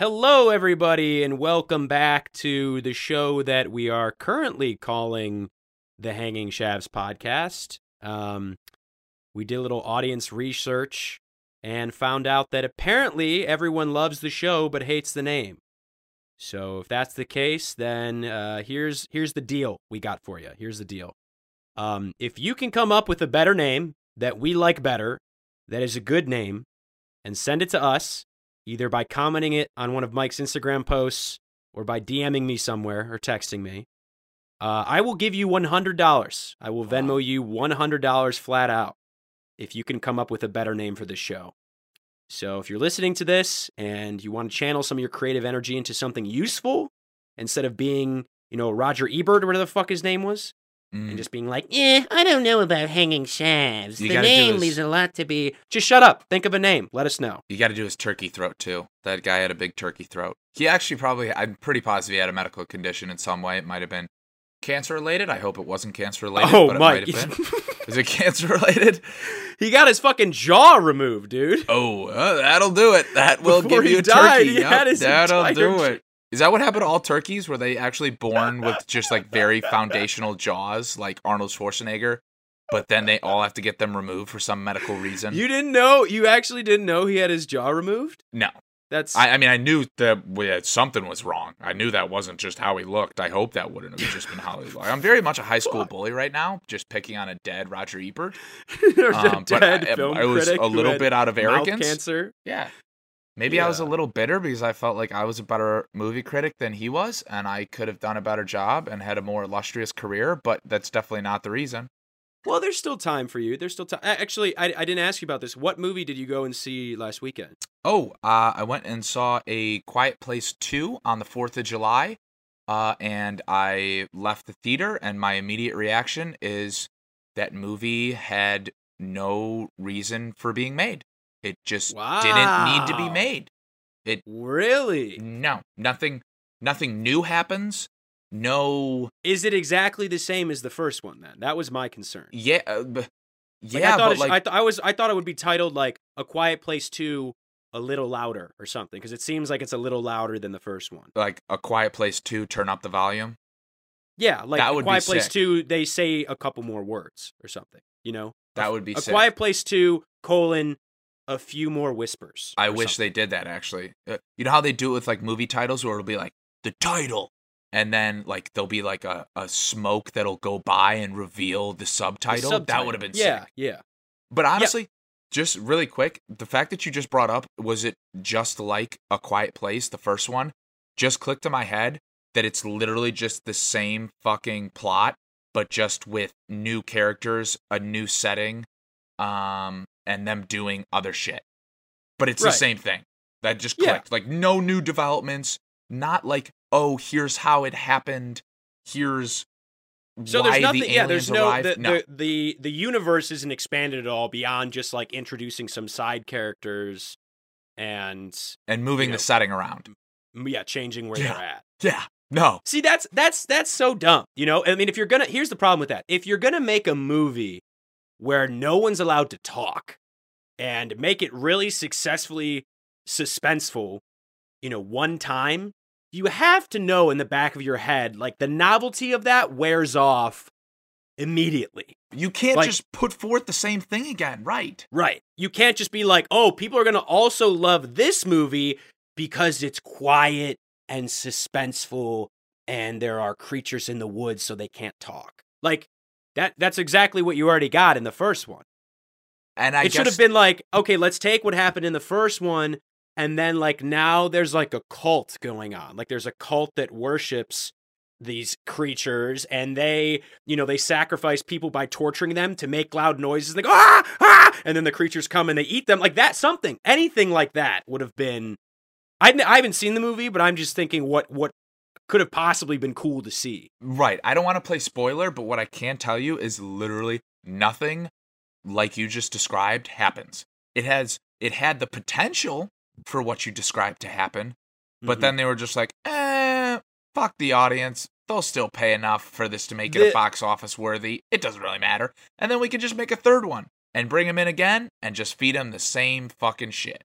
Hello, everybody, and welcome back to the show that we are currently calling the Hanging Shavs Podcast. Um, we did a little audience research and found out that apparently everyone loves the show but hates the name. So if that's the case, then uh, here's here's the deal we got for you. Here's the deal. Um, if you can come up with a better name that we like better, that is a good name, and send it to us either by commenting it on one of Mike's Instagram posts or by DMing me somewhere or texting me. Uh, I will give you $100. I will Venmo you $100 flat out if you can come up with a better name for this show. So if you're listening to this and you want to channel some of your creative energy into something useful instead of being, you know, Roger Ebert or whatever the fuck his name was, Mm. and just being like, "Yeah, I don't know about hanging shafts. You the name is- leaves a lot to be. Just shut up. Think of a name. Let us know. You got to do his turkey throat too. That guy had a big turkey throat. He actually probably, I'm pretty positive he had a medical condition in some way. It might have been cancer related. I hope it wasn't cancer related. oh, but it Mike. might have been. Is it cancer related? he got his fucking jaw removed, dude. Oh, uh, that'll do it. That will Before give he you a died, turkey. he Yep, had his that'll do it. Is that what happened to all turkeys? Were they actually born with just like very foundational jaws, like Arnold Schwarzenegger? But then they all have to get them removed for some medical reason. You didn't know? You actually didn't know he had his jaw removed? no, That's. I, I mean, I knew that something was wrong. I knew that wasn't just how he looked. I hope that wouldn't have just been how he looked. I'm very much a high school bully right now, just picking on a dead Roger Ebert. Um, but dead I, I was a little bit out of arrogance. cancer. Yeah. Maybe I was a little bitter because I felt like I was a better movie critic than he was, and I could have done a better job and had a more illustrious career, but that's definitely not the reason. Well, there's still time for you. There's still time. Actually, I, I didn't ask you about this. What movie did you go and see last weekend? Oh, uh, I went and saw A Quiet Place 2 on the 4th of July, uh, and I left the theater, and my immediate reaction is that movie had no reason for being made. It just didn't need to be made. It Really? No, nothing, nothing new happens. No, Is it exactly the same as the first one? Then that was my concern. yeah, uh, b- Like, yeah, I thought like, I, th- I was I thought it would be titled like A Quiet Place Two, a little louder or something because it seems like it's a little louder than the first one. like a Quiet Place 2, turn up the volume. Yeah, like That A would be Quiet Place sick. Two, they say a couple more words or something. You know, That would be A sick. Quiet Place Two colon a few more whispers. I wish something. they did that actually. Uh, you know how they do it with like movie titles where it'll be like the title and then like there'll be like a, a smoke that'll go by and reveal the The subtitle. That would have been sick. yeah, sick. yeah. But honestly, just really quick, the fact that you just brought up was it just like A Quiet Place, the first one, just clicked to my head that it's literally just the same fucking plot, but just with new characters, a new setting, um, and them doing other shit. But it's Right. the same thing. That just Yeah. clicked. Like no new developments, not like, oh, here's how it happened. Here's So there's nothing. the Yeah, there's no the, no. the the the universe isn't expanded at all beyond just like introducing some side characters and and moving you know, the setting around. yeah, changing where Yeah. they're at. Yeah. No. See, that's that's that's so dumb. You know, I mean, if you're gonna, here's the problem with that. If you're gonna make a movie where no one's allowed to talk and make it really successfully suspenseful, you know, one time, you have to know in the back of your head, like the novelty of that wears off immediately. You can't Like- just put forth the same thing again, right? Right. You can't just be like, oh, people are going to also love this movie because it's quiet and suspenseful and there are creatures in the woods so they can't talk. Like that that's exactly what you already got in the first one. And I it should have been like, okay, let's take what happened in the first one and then like now there's like a cult going on. Like there's a cult that worships these creatures and they, you know, they sacrifice people by torturing them to make loud noises. They go, ah, ah, and then the creatures come and they eat them. Like that, something, anything like that would have been. I, I haven't seen the movie, but I'm just thinking what what could have possibly been cool to see. right. I don't want to play spoiler, but what I can tell you is literally nothing like you just described happens. It has it had the potential for what you described to happen, but Mhm. then they were just like, eh, fuck the audience. They'll still pay enough for this to make it a box office worthy. It doesn't really matter. And then we can just make a third one and bring him in again and just feed him the same fucking shit.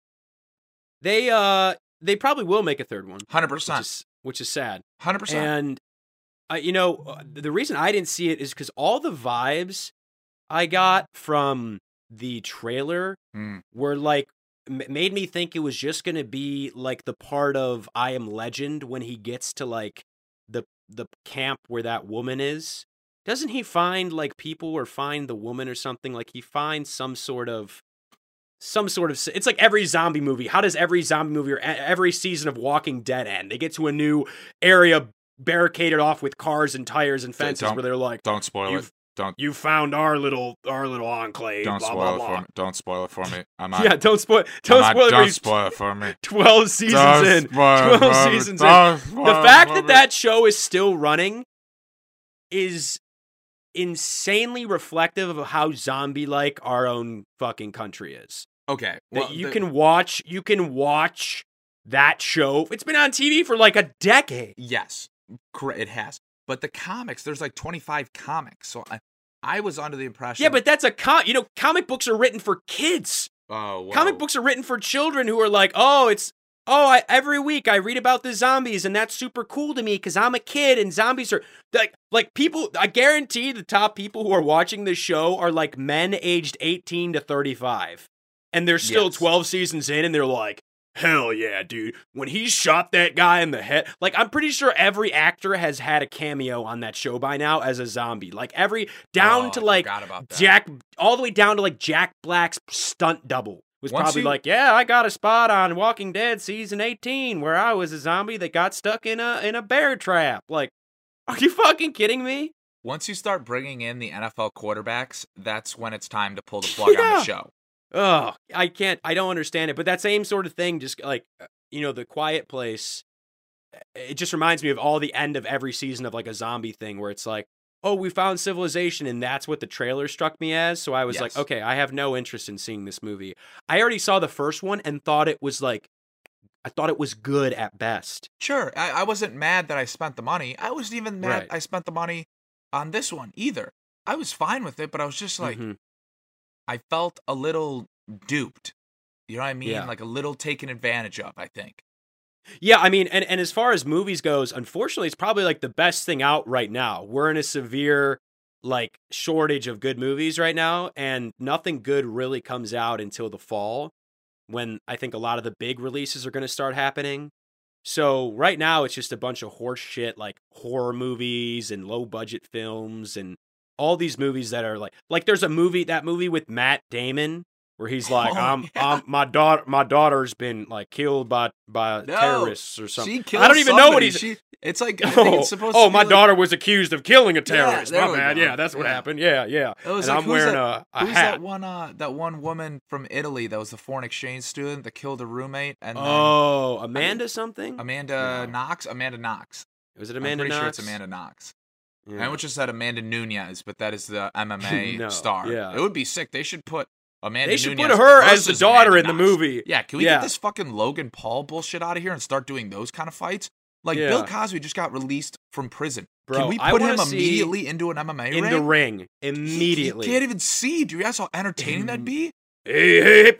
They uh they probably will make a third one. one, Hundred which percent. is which is sad. Hundred percent. And uh, you know, uh, the reason I didn't see it is because all the vibes I got from the trailer Mm. were like m- made me think it was just going to be like the part of I Am Legend when he gets to like the the camp where that woman is. Doesn't he find like people or find the woman or something? Like he finds some sort of some sort of it's like every zombie movie. How does every zombie movie or every season of Walking Dead end? They get to a new area barricaded off with cars and tires and fences where they're like, Don't spoil it. Don't "You found our little our little enclave." don't blah, spoil blah, it for me. Don't spoil it for me. I'm not. Yeah, don't spoil. Don't spoil it. Don't spoil it for me. Twelve seasons Don't in. spoil it 12 for me. seasons in. The fact that that show is still running is insanely reflective of how zombie-like our own fucking country is. Okay. That you the- can watch. You can watch that show. It's been on TV for like a decade. Yes, correct. It has. But the comics, there's like 25 comics. So I, I was under the impression. Yeah, but that's a com. You know, comic books are written for kids. oh, whoa. Comic books are written for children who are like, oh, it's oh, I, every week I read about the zombies and that's super cool to me because I'm a kid and zombies are like like people. I guarantee the top people who are watching this show are like men aged 18 to 35, and they're still Yes. 12 seasons in, and they're like. Hell yeah, dude. When he shot that guy in the head, like I'm pretty sure every actor has had a cameo on that show by now as a zombie. Like every down Oh, to like forgot about that. Jack, all the way down to like Jack Black's stunt double was Once probably you- like, yeah, I got a spot on Walking Dead season 18 where I was a zombie that got stuck in a in a bear trap. Like, are you fucking kidding me? Once you start bringing in the NFL quarterbacks, that's when it's time to pull the plug on the show. Oh, I can't. I don't understand it. But that same sort of thing, just like uh, you know, the Quiet Place. uh, It just reminds me of all the end of every season of like a zombie thing, where it's like, oh, we found civilization, and that's what the trailer struck me as. So I was like, okay, I have no interest in seeing this movie. I already saw the first one and thought it was like, I thought it was good at best. Sure, I, I wasn't mad that I spent the money. I wasn't even mad Right. I spent the money on this one either. I was fine with it, but I was just like, Mhm. I felt a little duped. You know what I mean? Yeah. Like a little taken advantage of, I think. Yeah, I mean, and, and as far as movies goes, unfortunately, it's probably like the best thing out right now. We're in a severe like shortage of good movies right now, and nothing good really comes out until the fall, when I think a lot of the big releases are going to start happening. So right now, it's just a bunch of horse shit like horror movies and low budget films and all these movies that are like like there's a movie that movie with Matt Damon where he's like Oh, I'm, yeah. I'm my daughter my daughter's been like killed by by No, terrorists or something. I don't even know what he's. She, it's like I think Oh, it's supposed oh to be my like- daughter was accused of killing a terrorist. there my bad. go. Yeah, that's what Yeah. happened. Yeah, yeah. It was and like, I'm wearing that- a, a Who's hat. that one? Uh, that one woman from Italy that was the foreign exchange student that killed a roommate and then Oh, Amanda something? Amanda No. Knox. Amanda Knox. Was it Amanda I'm pretty Knox? sure it's Amanda Knox. Yeah. I almost just said Amanda Nunes, but that is the MMA No, star. yeah. It would be sick. They should put Amanda. They should Nunes put her as the daughter Amanda in the Knox. movie. Yeah, can we Yeah. get this fucking Logan Paul bullshit out of here and start doing those kind of fights? Like Yeah. Bill Cosby just got released from prison. Bro, can we put him immediately into an MMA in ring? the ring immediately. He can't even see. Do you realize how entertaining that'd mm. be? hey, hey, hey,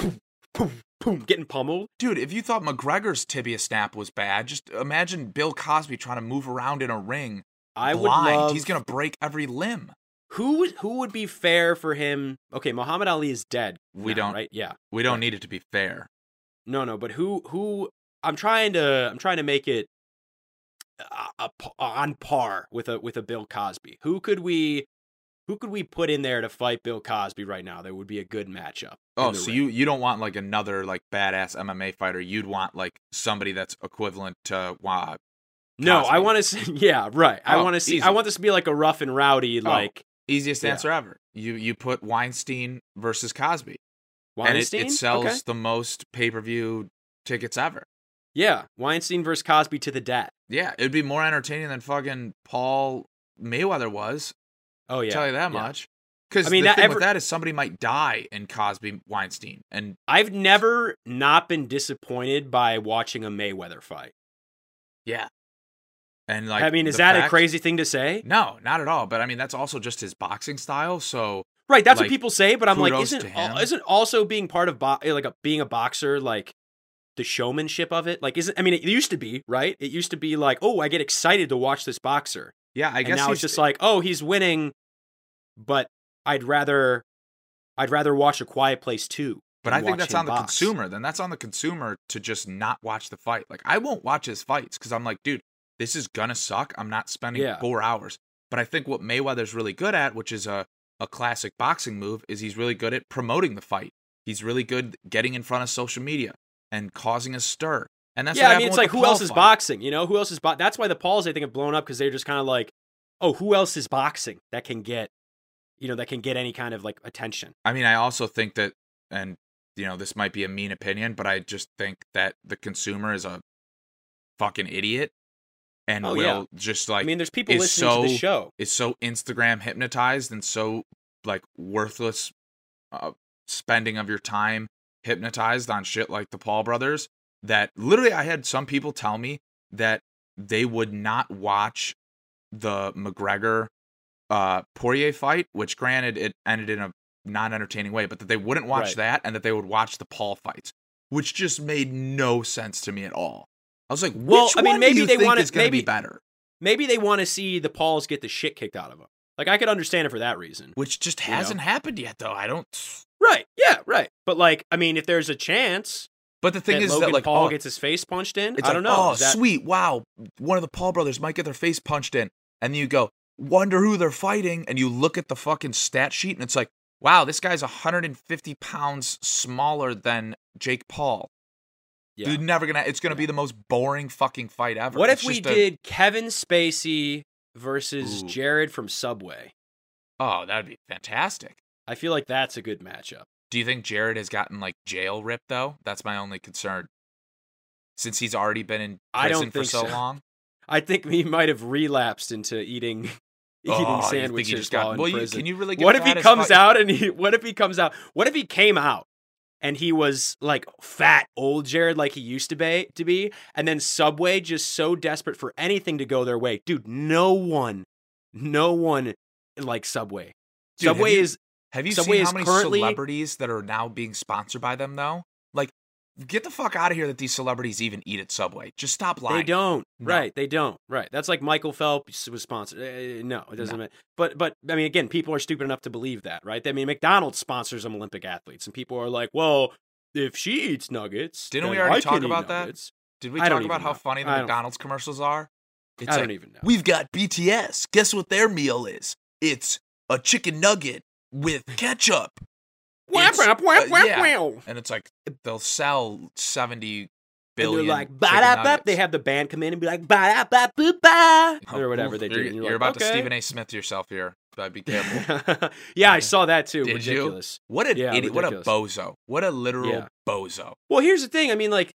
boom, boom, getting pummeled. Dude, if you thought McGregor's tibia snap was bad, just imagine Bill Cosby trying to move around in a ring I would blind. love. He's gonna break every limb. Who would who would be fair for him? Okay, Muhammad Ali is dead. We now, don't- right. Yeah. We don't Right. need it to be fair. No, no, but who who I'm trying to I'm trying to make it uh, a, a, on par with a with a Bill Cosby. Who could we who could we put in there to fight Bill Cosby right now that would be a good matchup? Oh, so ring? you you don't want like another like badass MMA fighter. You'd want like somebody that's equivalent to uh, No, I want to see yeah, right. I Oh, want to see I want this to be like a rough and rowdy Oh, like easiest Yeah. answer ever. You you put Weinstein versus Cosby, Weinstein. and it, it sells Okay. the most pay per view tickets ever. Yeah, Weinstein versus Cosby to the death. Yeah, it'd be more entertaining than fucking Paul Mayweather was. Oh yeah. tell you that yeah. much. Because I mean, the thing ever- with that is somebody might die in Cosby Weinstein, and I've never not been disappointed by watching a Mayweather fight. yeah, and like I mean, is that a crazy thing to say? No, not at all. But I mean, that's also just his boxing style. So Right, that's Like, what people say, but I'm like, isn't al- isn't also being part of bo- eh, like a, being a boxer like the showmanship of it. Like, isn't I mean, it used to be right. It used to be like, oh, I get excited to watch this boxer. Yeah, I and guess now he's it's just like, oh, he's winning, but I'd rather, I'd rather watch A Quiet Place too. But I think that's on the box. consumer. Then that's on the consumer to just not watch the fight. Like I won't watch his fights because I'm like, dude, this is gonna suck. I'm not spending Yeah. four hours. But I think what Mayweather's really good at, which is a, a classic boxing move, is he's really good at promoting the fight. He's really good getting in front of social media and causing a stir. And that's yeah, what I mean, it's like who else is boxing? You know, who else is bo- That's why the Pauls I think have blown up because they're just kind of like, oh, who else is boxing that can get, you know, that can get any kind of like attention. I mean, I also think that, and you know, this might be a mean opinion, but I just think that the consumer is a fucking idiot and Oh, will yeah. just like I mean, there's people is listening to the so- show. is so Instagram hypnotized and so like worthless uh, spending of your time hypnotized on shit like the Paul brothers that literally I had some people tell me that they would not watch the McGregor uh Poirier fight, which granted it ended in a non entertaining way, but that they wouldn't watch Right. that and that they would watch the Paul fights, which just made no sense to me at all. I was like, Well, I mean, maybe they is be maybe- better? Maybe they want to see the Pauls get the shit kicked out of them. Like I could understand it for that reason. Which just You know? hasn't happened yet, though. I don't. Right. Yeah. Right. But like, I mean, if there's a chance But the thing is Logan that like Paul oh, gets his face punched in, it's I don't know. Oh, that- sweet! Wow, one of the Paul brothers might get their face punched in, and then you go, wonder who they're fighting, and you look at the fucking stat sheet, and it's like, wow, this guy's 150 pounds smaller than Jake Paul. Yeah. You're never gonna. It's gonna be the most boring fucking fight ever. What It's if we a- did Kevin Spacey versus Ooh. Jared from Subway? oh, that'd be fantastic. I feel like that's a good matchup. Do you think Jared has gotten like jail ripped though? That's my only concern. Since he's already been in prison for so so. long. I think he might have relapsed into eating eating Oh, you think he sandwiches just got- while in well, you- prison. can you really? What if he comes fight- out and he? What if he comes out? What if he came out and he was like fat old Jared like he used to be to be, and then Subway just so desperate for anything to go their way, dude. No one, no one like Subway. Dude, have Subway you- is Have you Subway seen how many currently- celebrities that are now being sponsored by them though? Get the fuck out of here that these celebrities even eat at Subway. Just stop lying. They don't. No. Right. They don't. Right. That's like Michael Phelps was sponsored. Uh, no, it doesn't. ma- But but I mean, again, people are stupid enough to believe that, right? I mean, McDonald's sponsors some Olympic athletes, and people are like, "Well, if she eats nuggets, Didn't we already I talk about that? Did we talk about how know. funny the McDonald's commercials are? It's I like, don't even know. We've got BTS. Guess what their meal is? It's a chicken nugget with ketchup. Whap, It's- whap, whap, uh, whap, yeah. whap. And it's like they'll sell 70 And they're like, ba da ba. They have the band come in and be like, ba da ba boo ba, Oh, or whatever they do. You're, you're like, about to. Stephen A. Smith yourself here. But be careful. yeah, I saw that too. Did you? Ridiculous. What an Yeah, idiot! What a bozo! What a literal Yeah. bozo! Well, here's the thing. I mean, like,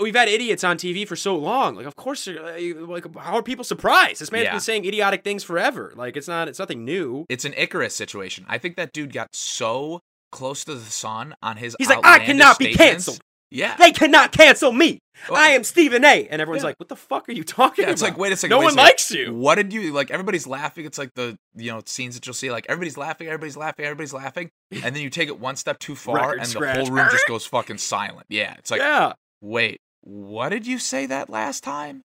we've had idiots on TV for so long. Like, of course, uh, like, how are people surprised? This man's Yeah. been saying idiotic things forever. Like, it's not, it's nothing new. It's an Icarus situation. I think that dude got so close to the sun on his. He's like, I cannot be canceled. Yeah, They cannot cancel me. I am Stephen A. And everyone's Yeah. like, what the fuck are you talking Yeah, it's about? like, wait a second. no one second. likes you. What did you like? Everybody's laughing. It's like the you know scenes that you'll see. Like everybody's laughing, everybody's laughing, everybody's laughing, and then you take it one step too far, Record and scratch. the whole room just goes fucking silent. Yeah, it's like, yeah, wait, what did you say that last time?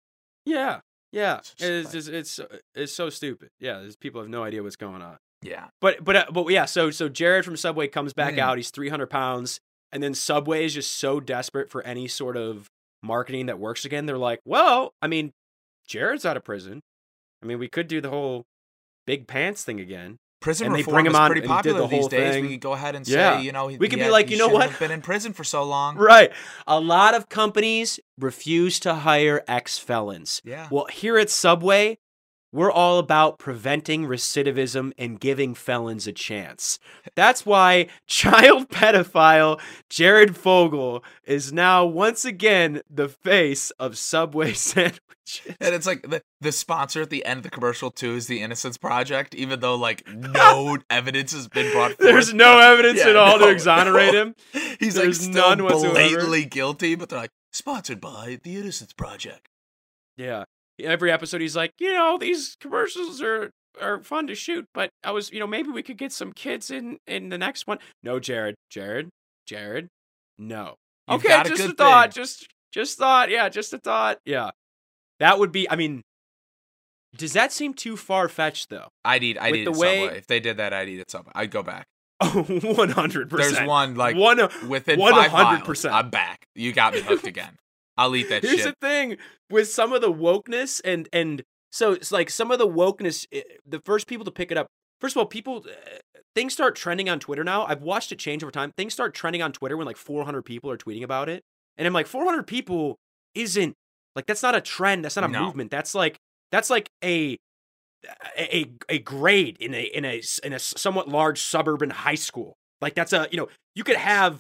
yeah, yeah. It's just It's just, it's it's so stupid. Yeah, there's people have no idea what's going on. Yeah, But but uh, but yeah, so so Jared from Subway comes back Mm. out. He's 300 pounds, and then Subway is just so desperate for any sort of marketing that works again. They're like, well, I mean, Jared's out of prison. I mean, we could do the whole big pants thing again. Prison And they reform bring him is on pretty popular the these days. thing. We could go ahead and Yeah. say, you know, he, We could he be had- like, you know what? Been in prison for so long. Right. A lot of companies refuse to hire ex felons. Yeah. Well, here at Subway, we're all about preventing recidivism and giving felons a chance. That's why child pedophile Jared Fogle is now once again the face of Subway sandwiches. And it's like the, the sponsor at the end of the commercial too is the Innocence Project, even though like no evidence has been brought forth. There's no evidence Yeah, at all no, to exonerate no. him. He's There's like none whatsoever. blatantly guilty, but they're like sponsored by the Innocence Project. Yeah. Every episode he's like, you know, these commercials are are fun to shoot, but I was, you know, maybe we could get some kids in in the next one. No, Jared. Jared. Jared. No. You've okay, a just a thought. thing. Just just thought. Yeah, just a thought. Yeah. That would be I mean does that seem too far fetched though? I'd eat. I'd with eat the way- Subway. If they did that, I'd eat at Subway. I'd go back. Oh, 100%. There's one like one within five miles. 100%. I'm back. You got me hooked again. I'll eat that Here's shit. the thing with some of the wokeness and and so it's like some of the wokeness eh, the first people to pick it up first of all people eh, things start trending on Twitter now I've watched it change over time things start trending on Twitter when like 400 people are tweeting about it and I'm like 400 people isn't like that's not a trend that's not a No. movement that's like that's like a a a grade in a in a in a somewhat large suburban high school like that's a you know you could have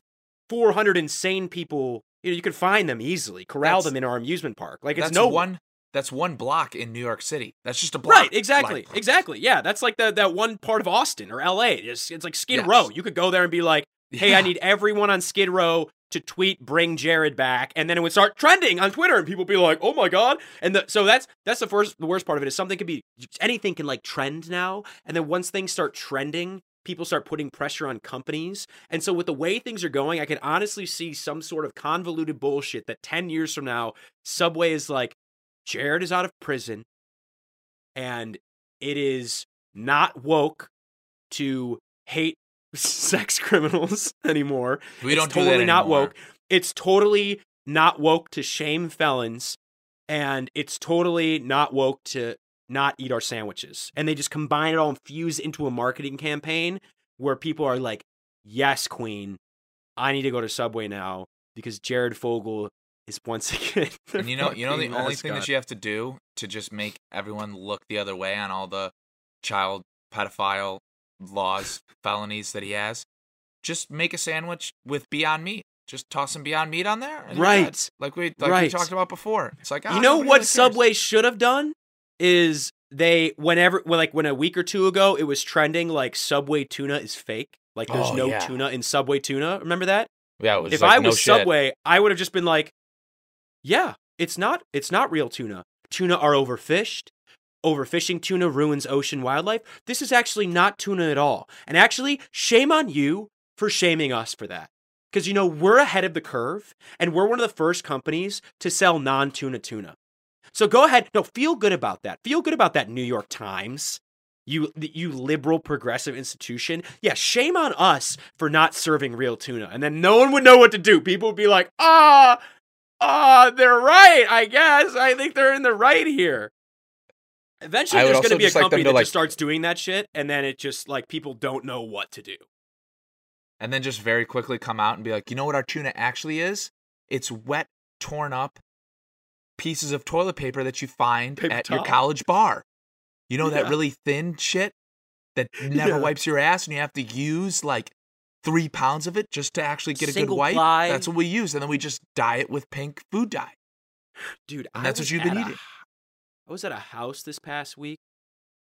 400 insane people you know you could find them easily corral That's- them in our amusement park like it's no one. That's one block in New York City. That's just a block. right exactly exactly yeah that's like the that one part of austin or la it's, it's like skid Yes. row you could go there and be like hey yeah. i need everyone on skid row to tweet bring jared back and then it would start trending on twitter and people be like oh my god and the, so that's that's the first the worst part of it is something can be anything can like trend now and then once things start trending people start putting pressure on companies and so with the way things are going i can honestly see some sort of convoluted bullshit that 10 years from now subway is like jared is out of prison and it is not woke to hate sex criminals anymore. We don't do totally that not woke. It's totally not woke to shame felons, and it's totally not woke to not eat our sandwiches. And they just combine it all and fuse into a marketing campaign where people are like, "Yes, Queen, I need to go to Subway now because Jared Fogle is once again." And you know, you know, the fucking only thing that you have to do to just make everyone look the other way on all the child pedophile laws, felonies that he has, just make a sandwich with Beyond Meat. Just toss some Beyond Meat on there, and. Right. Like we, like we talked about before. It's like ah, you know what. Subway should have done is they whenever when like when a week or two ago it was trending like Subway tuna is fake. Like there's Oh, no yeah. tuna in Subway tuna. Remember that? Yeah, it was if like, I no was shit. Subway, I would have just been like, "Yeah, it's not. It's not real tuna. Tuna are overfished. Overfishing tuna ruins ocean wildlife. This is actually not tuna at all. And actually, shame on you for shaming us for that. Because you know we're ahead of the curve, and we're one of the first companies to sell non-tuna tuna. So go ahead. No, feel good about that. Feel good about that, New York Times. You, you liberal progressive institution. Yeah, shame on us for not serving real tuna. And then no one would know what to do. People would be like, ah, ah, they're right, I guess. I think they're in the right here. Eventually, there's going to be a just like company that like- just starts doing that shit, and then it just, like, people don't know what to do. and then just very quickly come out and be like, you know what our tuna actually is? It's wet, torn up pieces of toilet paper that you find Paper at your college bar. You know that really thin shit that never Yeah. wipes your ass, and you have to use like three pounds of it just to actually get a good wipe. ply. That's what we use, and then we just dye it with pink food dye. Dude, And that's what you've been a eating. I was at a house this past week.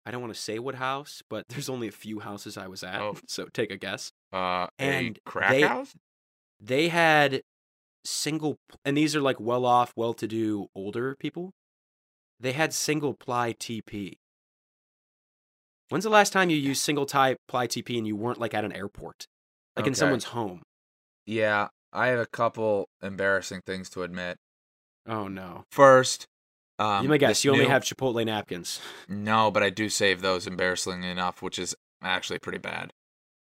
I don't want to say what house, but there's only a few houses I was at, Oh. so take a guess. Uh, And a crack they- house. They had single, and these are like well off, well to do older people. They had single ply TP. When's the last time you used single tie ply TP and you weren't like at an airport, like in someone's home? Yeah, I have a couple embarrassing things to admit. Oh no! First, um, you may guess you only new- have Chipotle napkins. No, but I do save those embarrassingly enough, which is actually pretty bad.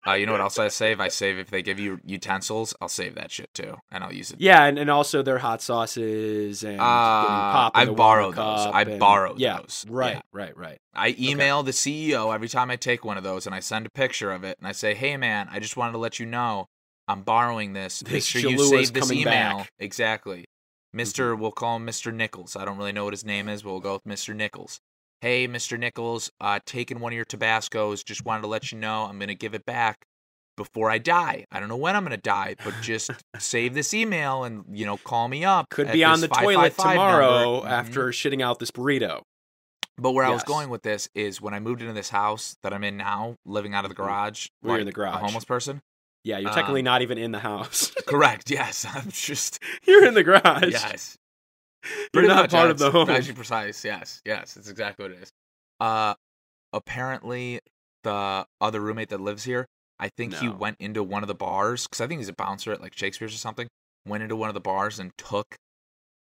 Uh, you know what else I save? I save if they give you utensils, I'll save that shit too, and I'll use it. Yeah, and, and also their hot sauces and Uh, pop borrowed Walmart those. I and- borrowed yeah, those. Right, Yeah. right, right. I email the CEO every time I take one of those, and I send a picture of it, and I say, "Hey, man, I just wanted to let you know I'm borrowing this. Make This sure you save this email back." Mm-hmm. exactly." Mister, we'll call him Mister Nichols. I don't really know what his name is, but we'll go with Mister Nichols. Hey, Mister Nichols, uh, taking one of your Tabascos. Just wanted to let you know I'm gonna give it back before I die. I don't know when I'm gonna die, but just save this email and you know call me up. Could be on the toilet tomorrow number. Mhm. after shitting out this burrito. But where I was going with this is when I moved into this house that I'm in now, living out of the garage, Where you're in the garage. a homeless person. Yeah, you're technically Um, not even in the house. Correct. Yes, I'm just you're in the garage. yes. You're Pretty not much, part yeah, of the home. Actually, precise. Yes, yes, it's exactly what it is. Uh, apparently the other roommate that lives here, I think he went into one of the bars because I think he's a bouncer at like Shakespeare's or something. went into one of the bars and took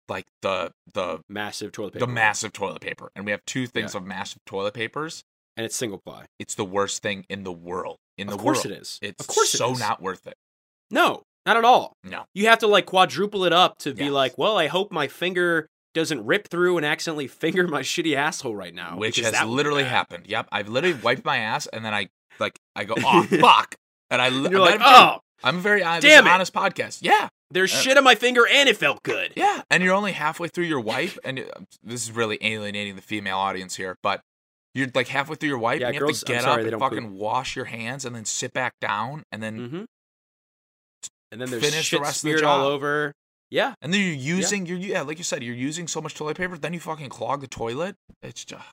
like the the Massive toilet paper. the massive toilet paper, and we have two things of massive toilet papers. and it's single ply. It's the worst thing in the world. In the of course world, it is. it's of course so not worth it. No, not at all. No. You have to like quadruple it up to be like, well, I hope my finger doesn't rip through and accidentally finger my shitty asshole right now. which has literally happened. Yep, I've literally wiped my ass, and then I like I go, oh fuck, and I And you're like, I'm, oh, I'm a very honest, damn it. honest podcast. Yeah, there's Uh, shit on my finger and it felt good. yeah, and you're only halfway through your wipe, and it- this is really alienating the female audience here, but you're like halfway through your wipe, Yeah, and you girls- have to get sorry, up and fucking wash your hands, and then sit back down, and then Mm-hmm. And then there's Finish the shit rest of the smeared all over. Yeah. and then you're using you're yeah, like you said, you're using so much toilet paper, then you fucking clog the toilet. It's just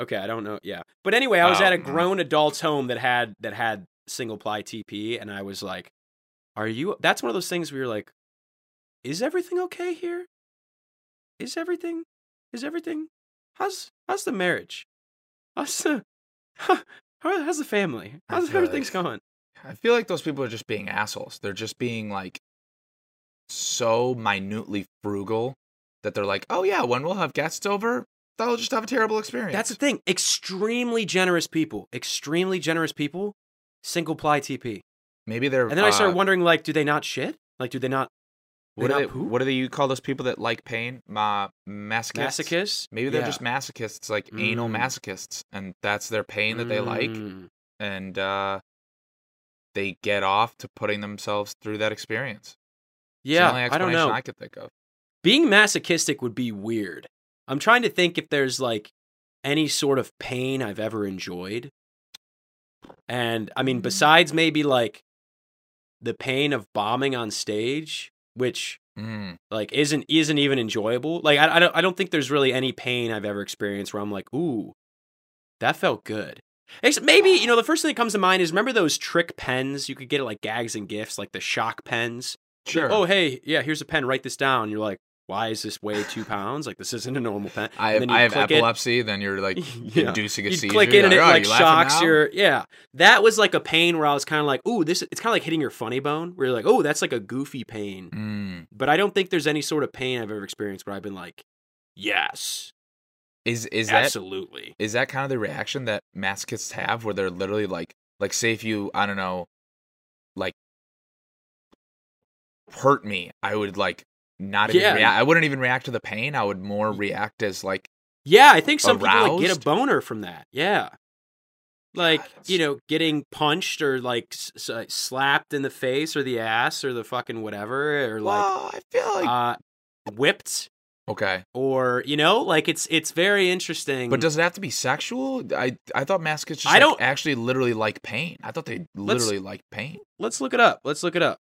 Okay, I don't know. Yeah, but anyway, I was Oh, at a grown adult's home that had that had single ply TP, and I was like, "Are you?" That's one of those things where you're like, "Is everything okay here? Is everything? Is everything? How's how's the marriage? How's the how, how's the family? How's everything's going?" I feel like those people are just being assholes. They're just being like so minutely frugal that they're like, oh yeah, when we'll have guests over, they'll just have a terrible experience. That's the thing. Extremely generous people. Extremely generous people. Single ply TP. maybe they're. And then I started uh, wondering, like, do they not shit? Like, do they not what they do not they, what do they you call those people that like pain? Ma- masochists. masochists? Maybe they're Yeah. just masochists, like anal Mm. masochists, and that's their pain that they like, Mm. and uh, they get off to putting themselves through that experience. It's the Yeah, only I don't know. I could think of. Being masochistic would be weird. I'm trying to think if there's like any sort of pain I've ever enjoyed. And I mean, Mm. besides maybe like the pain of bombing on stage, which Mm. like isn't isn't even enjoyable. Like I, I don't I don't think there's really any pain I've ever experienced where I'm like, ooh, that felt good. Maybe you know the first thing that comes to mind is remember those trick pens you could get at like gags and gifts, like the shock pens. Sure. Oh hey, yeah, here's a pen. Write this down. You're like, why is this weigh two pounds? Like this isn't a normal pen. I have, I have click it. epilepsy. Then you're like Yeah. inducing a You seizure. click it and it "Oh, like you shocks now?" your yeah. That was like a pain where I was kind of like, ooh, this. It's kind of like hitting your funny bone. Where you're like, oh, that's like a goofy pain. Mm. But I don't think there's any sort of pain I've ever experienced where I've been like, yes, Is is that absolutely. is that kind of the reaction that masochists have, where they're literally like like say if you I don't know, like hurt me, I would like not even react. I wouldn't even react to the pain. I would more react as like Yeah, I think some people like get a boner from that. Yeah. Like, God, you know, getting punched or like s- s- uh, slapped in the face or the ass or the fucking whatever or like well, I feel like uh whipped okay, or you know, like it's it's very interesting. but does it have to be sexual? I I thought masochists just I like, don't- actually literally like pain. I thought they literally like pain. Let's look it up. Let's look it up.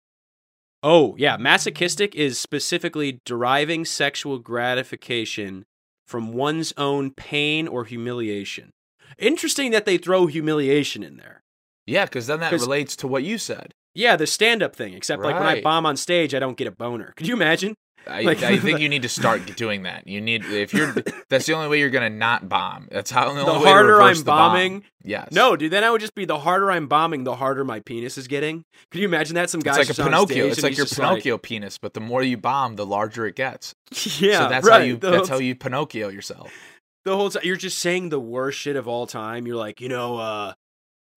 Oh, yeah, masochistic is specifically deriving sexual gratification from one's own pain or humiliation. Interesting that they throw humiliation in there. Yeah, because then that relates to what you said. Yeah, the stand up thing, except like when I Right. bomb on stage, I don't get a boner. Could you imagine? I, Like- I think you need to start doing that. You need if you're that's the only way you're gonna not bomb. That's how the, The way harder I'm the bomb. bombing. Yes. No, dude, then I would just be the harder I'm bombing, the harder my penis is getting. Could you imagine that? Some guys It's like a Pinocchio. It's like your Pinocchio penis, but the more you bomb, the larger it gets. yeah, so that's right. how you that's how you Pinocchio yourself. the whole time you're just saying the worst shit of all time. You're like, you know, uh,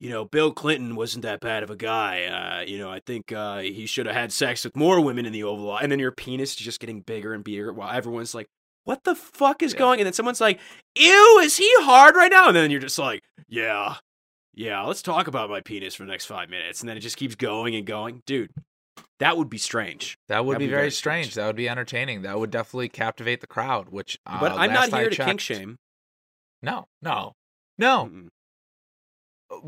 you know, Bill Clinton wasn't that bad of a guy. Uh, you know, I think uh, he should have had sex with more women in the Oval Office. And then your penis is just getting bigger and bigger while everyone's like, what the fuck is Yeah. going? And then someone's like, ew, is he hard right now? And then you're just like, yeah, yeah, let's talk about my penis for the next five minutes. And then it just keeps going and going, dude. That would be strange. That would That'd be, be very, very strange. strange. That would be entertaining. That would definitely captivate the crowd. Which, uh, but I'm not last I here to kink shame. No, no, no. Mm-mm.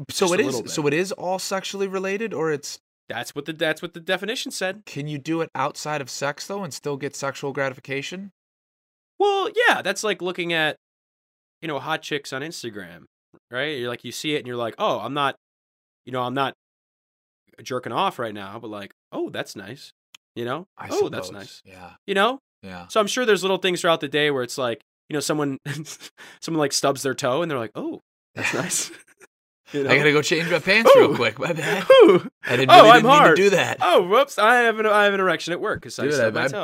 So Just it is. So it is all sexually related, or it's. That's what the that's what the definition said. Can you do it outside of sex though, and still get sexual gratification? Well, yeah, that's like looking at, you know, hot chicks on Instagram, right? You're like, you see it and you're like, oh, I'm not, you know, I'm not jerking off right now, but like, oh, that's nice, you know? I oh, that's nice, Yeah, you know? yeah. So I'm sure there's little things throughout the day where it's like, you know, someone, someone like stubs their toe and they're like, oh, that's nice. You know? I gotta go change my pants real quick. My bad. Ooh. I didn't Oh, really I'm didn't mean hard. to do that. Oh, whoops! I have an I have an erection at work because I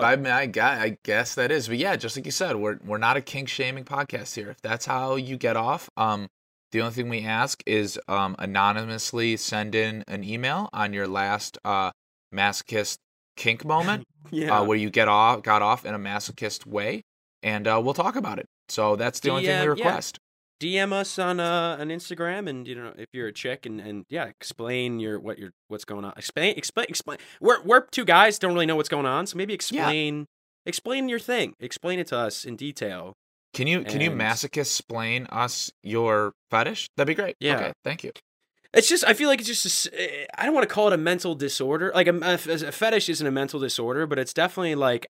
I. I, I, guess that is, but yeah, just like you said, we're we're not a kink shaming podcast here. If that's how you get off, um, the only thing we ask is um anonymously send in an email on your last uh masochist kink moment, yeah. uh, where you get off got off in a masochist way, and uh, we'll talk about it. So that's the only thing we yeah. request. DM us on uh on Instagram and you know if you're a chick and, and yeah explain your what your what's going on explain explain explain we're we're two guys don't really know what's going on so maybe explain explain your thing explain it to us in detail Can you can you masochist explain us your fetish? That'd be great. Yeah. Okay, thank you. it's just I feel like it's just eh, I don't want to call it a mental disorder like a, a fetish isn't a mental disorder but it's definitely like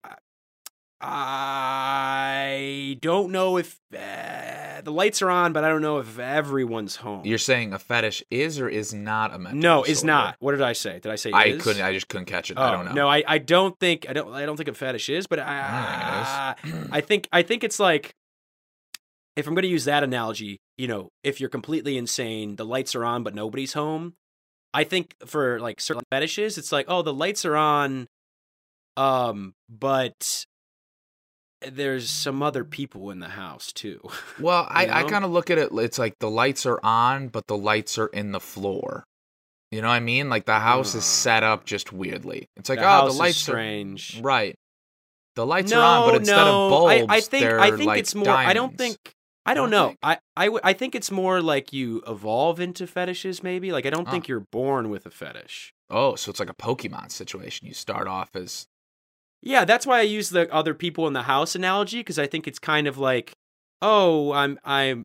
I don't know if uh, the lights are on but I don't know if everyone's home You're saying a fetish is or is not a mental no, it's disorder? not. What did I say? Did I say I is? couldn't. I just couldn't catch it. Oh, I don't know. No, I, I don't think I don't I don't think a fetish is, but I I think is. I think I think it's like if I'm going to use that analogy, you know, if you're completely insane, the lights are on but nobody's home. I think for like certain fetishes, it's like, oh, the lights are on, um, but there's some other people in the house too. Well, I, I know? kind of look at it. It's like the lights are on, but the lights are in the floor. You know what I mean? Like the house is set up just weirdly. It's like the oh, the lights strange. are right. The lights no, are on, but instead no. of bulbs, I, I think I think like it's more. I don't think. I don't don't know. think? I, I w- I think it's more like you evolve into fetishes. Maybe like I don't Oh. think you're born with a fetish. Oh, so it's like a Pokemon situation. You start off as Yeah, that's why I use the other people in the house analogy because I think it's kind of like, oh, I'm I'm,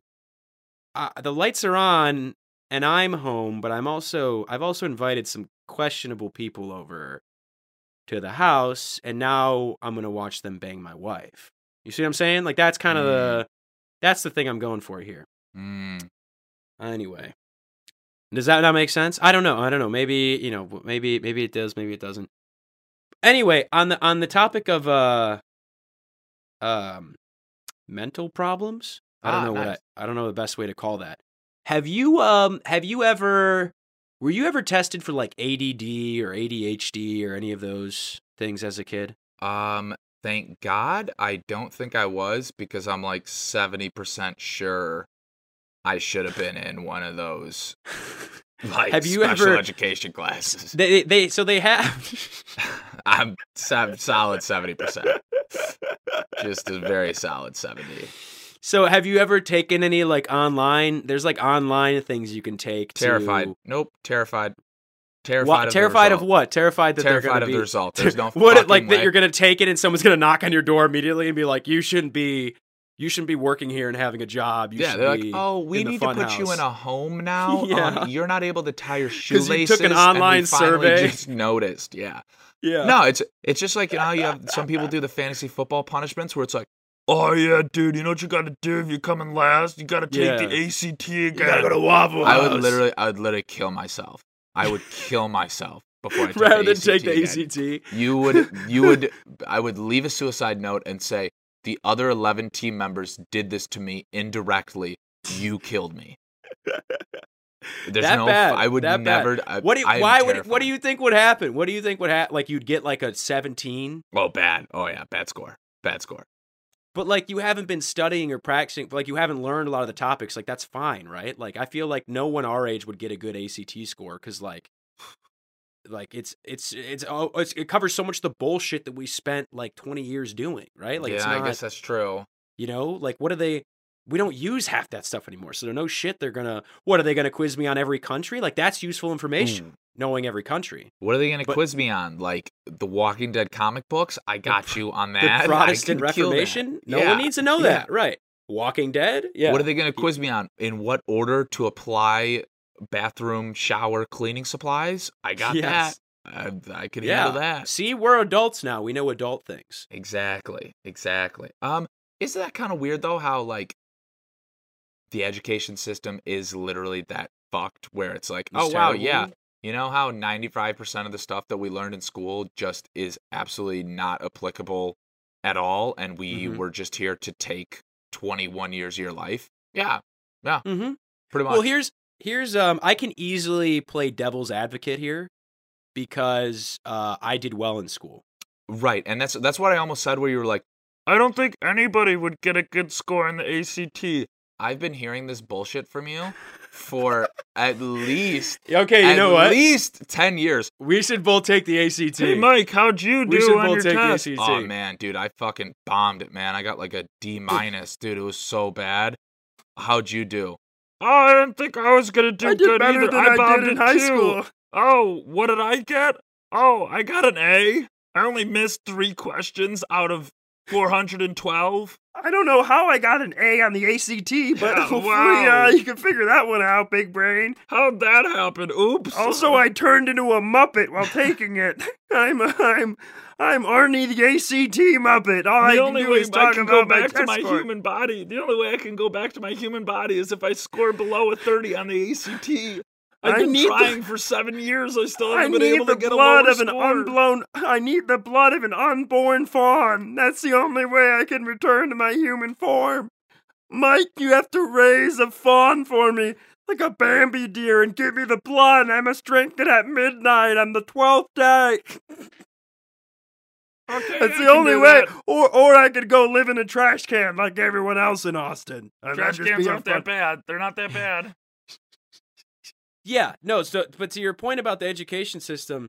uh, the lights are on and I'm home, but I'm also I've also invited some questionable people over to the house, and now I'm gonna watch them bang my wife. You see what I'm saying? Like that's kind of the that's the thing I'm going for here. mm, Anyway, does that not make sense? I don't know. I don't know. Maybe you know. Maybe maybe it does. Maybe it doesn't. Anyway, on the on the topic of uh, um, mental problems. I don't Ah, know what. I, I don't know the best way to call that. Have you um have you ever were you ever tested for like ADD or ADHD or any of those things as a kid? um. Thank God, I don't think I was because I'm like seventy percent sure I should have been in one of those like Have you special ever- education classes. They they so they have I'm sev- solid seventy percent. Just a very solid seventy. So have you ever taken any like online? There's like online things you can take. to- Terrified. Nope. Terrified. Terrified. What, of terrified the of what? Terrified that Terrified they're of be. the result. There's no what? fucking Like that you're gonna take it and someone's gonna knock on your door immediately and be like, "You shouldn't be. You shouldn't be working here and having a job. You yeah, should they're like, oh, we need to put you in a home now. Yeah. Um, you're not able to tie your shoelaces. you took an online survey. Just noticed. Yeah. Yeah. No, it's it's just like you know you have some people do the fantasy football punishments where it's like, oh yeah, dude, you know what you got to do if you're coming last? You got to take Yeah. the ACT You again. gotta go to Waffle House. I would literally, I would literally kill myself. I would kill myself before I rather the than take again. the ACT. You would, you would, I would leave a suicide note and say, the other 11 team members did this to me indirectly. You killed me. There's That no, bad, I would that bad. never. I, What do you, why would what do you think would happen? What do you think would happen? Like you'd get like a 17, Oh, bad. Oh yeah, bad score. Bad score. but like you haven't been studying or practicing, like you haven't learned a lot of the topics. Like that's fine, right? Like I feel like no one our age would get a good ACT score because like, like it's it's it's oh it's, it covers so much the bullshit that we spent like 20 years doing, right? Like yeah, it's I guess that's true. you know, like what are they? We don't use half that stuff anymore, so no shit. They're gonna what are they gonna quiz me on every country? Like that's useful information, Ooh. knowing every country. What are they to But- quiz me on? Like the Walking Dead comic books? I got you on that. the Protestant can kill that. Reformation. No Yeah, one needs to know yeah. that, right? Walking Dead. Yeah. What are they going to quiz me on? In what order to apply bathroom shower cleaning supplies? I got Yes. that. I, I can yeah. handle that. See, we're adults now. We know adult things. Exactly. Exactly. Um, isn't that kind of weird though? How like the education system is literally that fucked, where it's like, It's oh wow, yeah, you know how ninety five percent of the stuff that we learned in school just is absolutely not applicable at all, and we Mhm. were just here to take twenty one years of your life. Yeah, yeah, Mm-hmm. pretty much. Well, here's here's um I can easily play devil's advocate here because uh I did well in school. Right, and that's that's what I almost said. Where you were like, I don't think anybody would get a good score in the ACT. I've been hearing this bullshit from you for at least Okay, you at know what? least ten years. We should both take the ACT. Hey, Mike, how'd you we do should on both your take test? the ACT. Oh man, dude, I fucking bombed it, man. I got like a D minus, dude. It was so bad. How'd you do? Oh, I didn't think I was gonna do I did good better either. than I I bombed did in high too. school. Oh, what did I get? Oh, I got an A. I only missed three questions out of 412. I don't know how I got an A on the ACT, but Yeah, hopefully wow. uh, you can figure that one out, big brain. How'd that happen? Oops. Also, I turned into a Muppet while taking it. I'm I'm I'm Arnie the ACT Muppet. All I the can only do way is I can go back to my score. human body. The only way I can go back to my human body is if I score below a 30 on the ACT. I've been need the- trying for seven years. I still haven't been able to get a blood of an score. unblown. I need the blood of an unborn fawn. That's the only way I can return to my human form. Mike, you have to raise a fawn for me, like a Bambi deer, and give me the blood. I must drink it at midnight on the twelfth day. Okay, That's I the only way. that. Or, or I could go live in a trash can like everyone else in Austin. Trash cans aren't fun- that bad. They're not that bad. Yeah, no, so but to your point about the education system,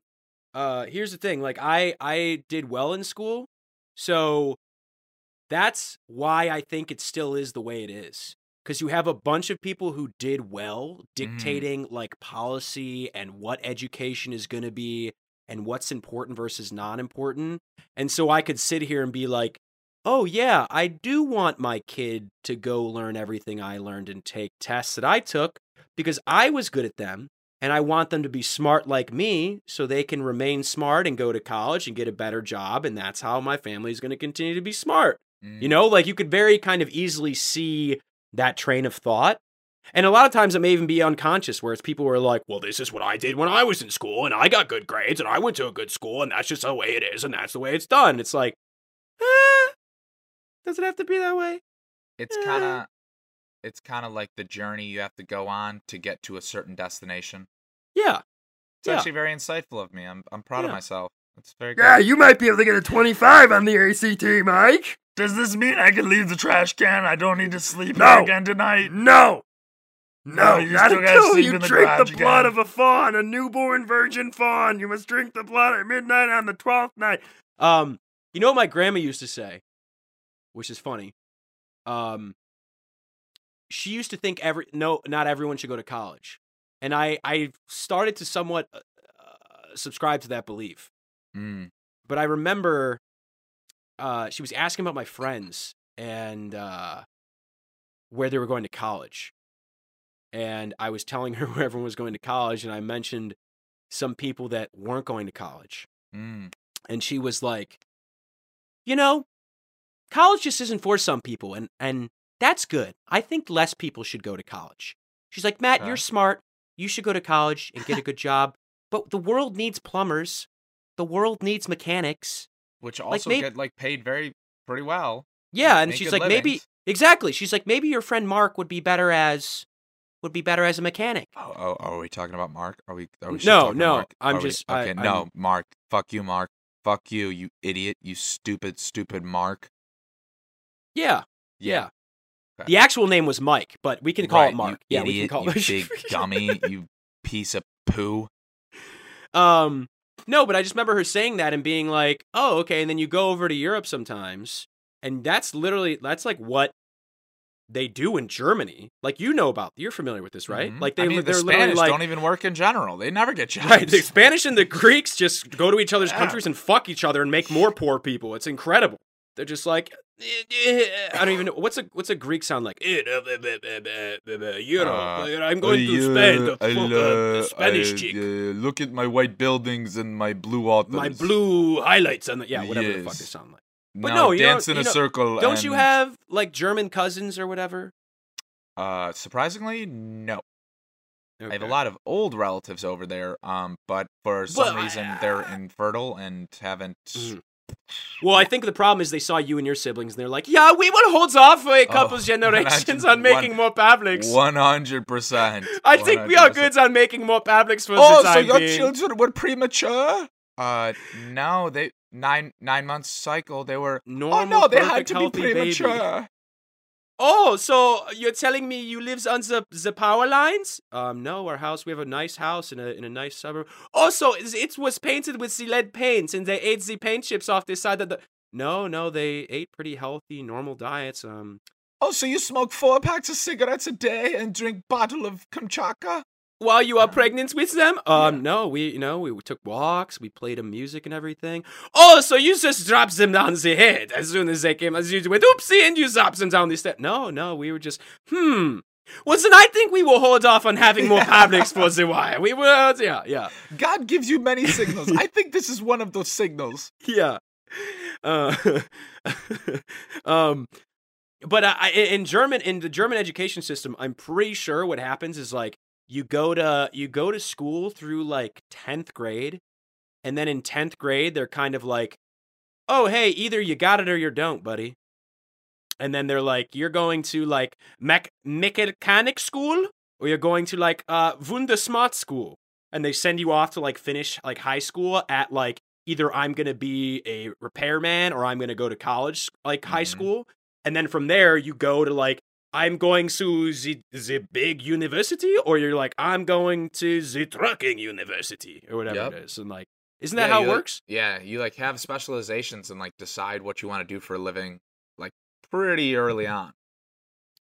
uh here's the thing, like I I did well in school. So that's why I think it still is the way it is. Cuz you have a bunch of people who did well dictating like policy and what education is going to be and what's important versus non important. And so I could sit here and be like, "Oh yeah, I do want my kid to go learn everything I learned and take tests that I took because I was good at them and I want them to be smart like me so they can remain smart and go to college and get a better job and that's how my family is going to continue to be smart. Mm. You know, like you could very kind of easily see that train of thought. And a lot of times it may even be unconscious where it's people who are like, well, this is what I did when I was in school and I got good grades and I went to a good school and that's just the way it is and that's the way it's done. It's like, eh, does it have to be that way? It's Eh. kind of it's kind of like the journey you have to go on to get to a certain destination. Yeah. It's Yeah. actually very insightful of me. I'm I'm proud of myself. It's very good. Yeah, you might be able to get a 25 on the ACT, Mike. Does this mean I can leave the trash can? I don't need to sleep No. here again tonight. No. No, No, you not still gotta until you the drink the blood again. of a fawn, a newborn virgin fawn. You must drink the blood at midnight on the twelfth night. Um, you know what my grandma used to say, which is funny. Um, she used to think every no, not everyone should go to college, and I I started to somewhat uh, uh, subscribe to that belief. Mm. But I remember, uh, she was asking about my friends and uh, where they were going to college, and I was telling her where everyone was going to college, and I mentioned some people that weren't going to college Mm. and she was like, "You know, college just isn't for some people, and and that's good. I think less people should go to college." She's like, "Matt, Okay. you're uh-huh. smart. You should go to college and get a good job, but the world needs plumbers. The world needs mechanics. Which Like, also maybe- get like paid very pretty well. Yeah." And she's like, "Maybe exactly." She's like, "Maybe your friend Mark would be better as would be better as a mechanic." Oh, oh, oh are we talking about Mark? Are we? Are we No, no, Mark? I'm Are we- just- I- okay. I'm- no, Mark. Fuck you, Mark. Fuck you, you idiot. You stupid, stupid Mark. Yeah, yeah. Okay. The actual name was Mike, but we can call Right, it Mark. Yeah, we can call you it big dummy. You piece of poo. Um, no, but I just remember her saying that and being like, "Oh, okay." And then you go over to Europe sometimes, and that's literally that's like what they do in Germany. Like you know about, you're familiar with this, right? Mhm. Like they, I mean, the Spanish like, don't even work in general. They never get jobs. right? The Spanish and the Greeks just go to each other's Yeah. countries and fuck each other and make more poor people. It's incredible. They're just like. "Eh, eh, I don't even know what's a what's a Greek sound like. Uh, I'm going to Spain I, fuck a Spanish chick. look at my white buildings and my blue waters. My blue highlights the yeah, whatever the fuck Yes. they sound like. Now But no, you dance in a circle. Don't you have like German cousins or whatever? Uh, surprisingly, no. I have a lot of old relatives over there. Um, but for some Well, reason I- they're infertile and haven't Mhm. Well, I think the problem is they saw you and your siblings, and they're like, "Yeah, we will hold off for a couple Oh, generations on making more Pavliks." One hundred percent. I think we are good on making more Pavliks for Oh, the so your being. children were premature? Uh, no, they nine nine months cycle. They were. Normal, oh no, they had to be premature. baby. Oh, so you're telling me you lives on the the power lines? Um, no, our house. We have a nice house in a in a nice suburb. Also, it was painted with the lead paint, and they ate the paint chips off the side of the. No, no, they ate pretty healthy, normal diets. Um, Oh, so you smoke four packs of cigarettes a day and drink bottle of Kamchatka? While you are pregnant with them? Um, no, we you know we took walks, we played them music and everything. Oh, so you just dropped them down the head as soon as they came, as you went oopsie and you dropped them down the step. No, no, we were just hmm. Well, then I think we will hold off on having more Pavliks for the while. We will, yeah, yeah, God gives you many signals. I think this is one of those signals. yeah. Uh, um, but I- in German, in the German education system, I'm pretty sure what happens is like you go to you go to school through like tenth grade, and then in tenth grade they're kind of like, oh hey, either you got it or you don't, buddy. And then they're like, you're going to like mech- mechanic school, or you're going to like uh Wundersmart school, and they send you off to like finish like high school at like either I'm gonna be a repairman or I'm gonna go to college like high Mhm. school, and then from there you go to like I'm going to the, the big university, or you're like I'm going to the trucking university or whatever Yep. it is, and like isn't that Yeah, how it like- works? Yeah, you like have specializations and like decide what you want to do for a living, like pretty early mm-hmm. on.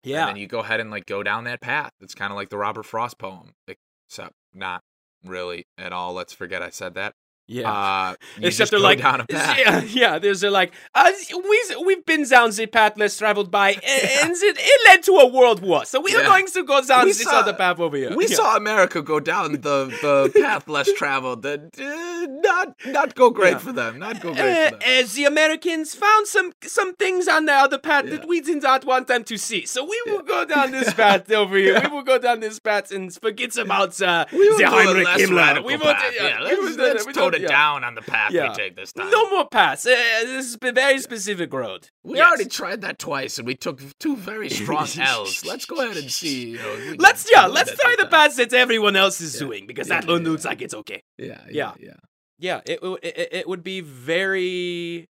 Yeah, And then you go ahead and like go down that path. It's kind of like the Robert Frost poem, except not really at all. Let's forget I said that. Yeah. Uh, Except just they're like, down a path. yeah, yeah. There's a like, uh, we we've been down the path less traveled by, and, and it, it led to a world war. So we are Yeah. going to go down We this saw- other path over here. We Yeah. saw America go down the, the path less traveled. That uh, not not go great Yeah. for them. Not go Uh, great for them. as the Americans found some some things on the other path Yeah. that we did not want them to see, so we will go down this path over here. Yeah. We will go down this path and forget about uh, We the Heinrich Himmler. We will, path. Yeah, we let's, will let's we tone don't- it yeah. down on the path Yeah. we take this time. No more paths. Uh, this is a very specific road. we Yes. already tried that twice, and we took two very strong L's. Let's go ahead and see. You know, if we can Let's yeah, let's try the path that everyone else is Yeah. doing because that one looks like it's okay. Yeah, Yeah. yeah, yeah. It it, it it would be very.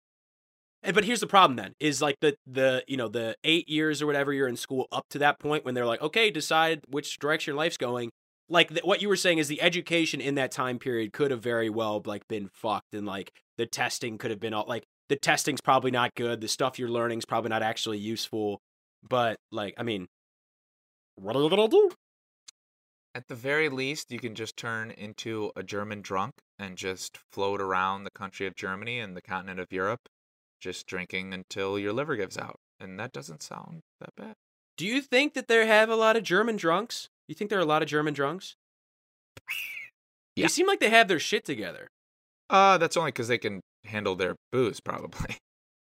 But here's the problem then is like the the you know the eight years or whatever you're in school up to that point when they're like okay decide which direction your life's going like th- what you were saying is the education in that time period could have very well like been fucked and like the testing could have been all like the testing's probably not good the stuff you're learning's probably not actually useful but like I mean what are you gonna do At the very least, you can just turn into a German drunk and just float around the country of Germany and the continent of Europe, just drinking until your liver gives out. And that doesn't sound that bad. Do you think that there have a lot of German drunks? You think there are a lot of German drunks? Yeah. They seem like they have their shit together. Uh, that's only because they can handle their booze, probably.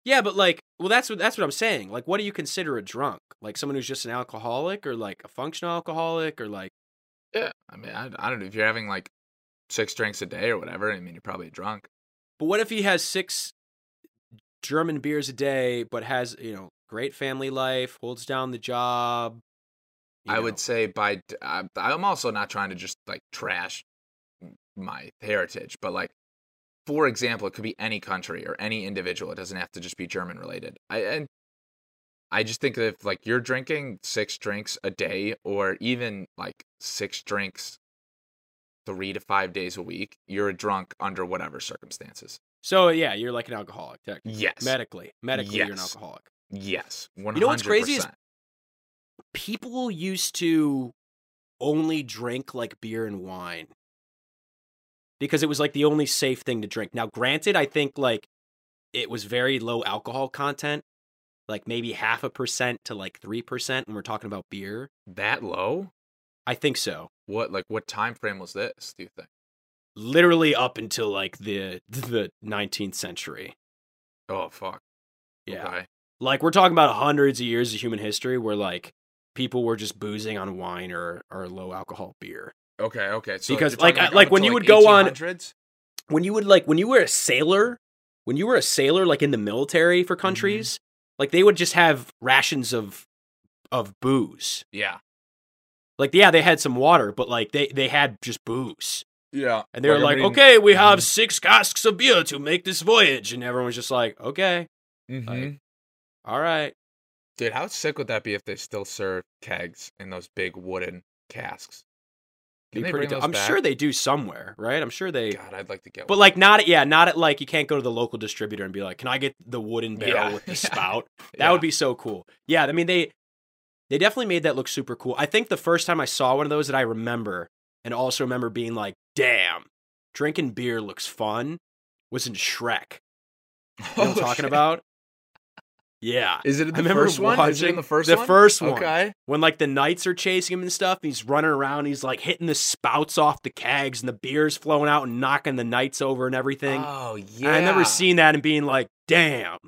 Yeah, but like, well, that's what that's what I'm saying. Like, what do you consider a drunk? Like someone who's just an alcoholic, or like a functional alcoholic, or like, Yeah, I mean, I, I don't know if you're having like six drinks a day or whatever. I mean, you're probably drunk. but what if he has six German beers a day, but has you know great family life, holds down the job? I know? would say by I'm also not trying to just like trash my heritage, but like for example, it could be any country or any individual. It doesn't have to just be German related. I and I just think that if like you're drinking six drinks a day or even like six drinks three to five days a week, you're a drunk under whatever circumstances. So yeah, you're like an alcoholic, technically. Yes. medically. Medically, you're an alcoholic. Yes. One You know what's crazy is- people used to only drink like beer and wine because it was like the only safe thing to drink. Now, granted, I think like it was very low alcohol content, like maybe half a percent to like 3% when we're talking about beer. that low. I think so. What like what time frame was this? Do you think? Literally up until like the the 19th century. Oh fuck. Yeah. Okay. Like we're talking about hundreds of years of human history where like people were just boozing on wine or or low alcohol beer. Okay, okay. So Because, you're like, like, when you would go on- when you would like when you were a sailor when you were a sailor, like in the military for countries, like they would just have rations of of booze. Yeah. Like, yeah, they had some water, but like they they had just booze. Yeah. And they were like, okay, we have Mhm. six casks of beer to make this voyage. And everyone was just like, okay, Mhm. like- all right. Dude, how sick would that be if they still serve kegs in those big wooden casks? Can they pretty bring dope. those I'm back? sure they do somewhere, right? I'm sure they. God, I'd like to get But one. like not at yeah, not at like you can't go to the local distributor and be like, "Can I get the wooden barrel Yeah, with the yeah, spout?" That Yeah. would be so cool. Yeah, I mean they they definitely made that look super cool. I think the first time I saw one of those that I remember and also remember being like, "Damn, drinking beer looks fun." Was in Shrek. You know what I'm Oh, talking shit. about? Yeah. Is it in I the remember first one? Is it in the first the one? first one. Okay. When like the knights are chasing him and stuff, he's running around, he's like hitting the spouts off the kegs and the beer's flowing out and knocking the knights over and everything. Oh yeah. I remember seeing that and being like, damn,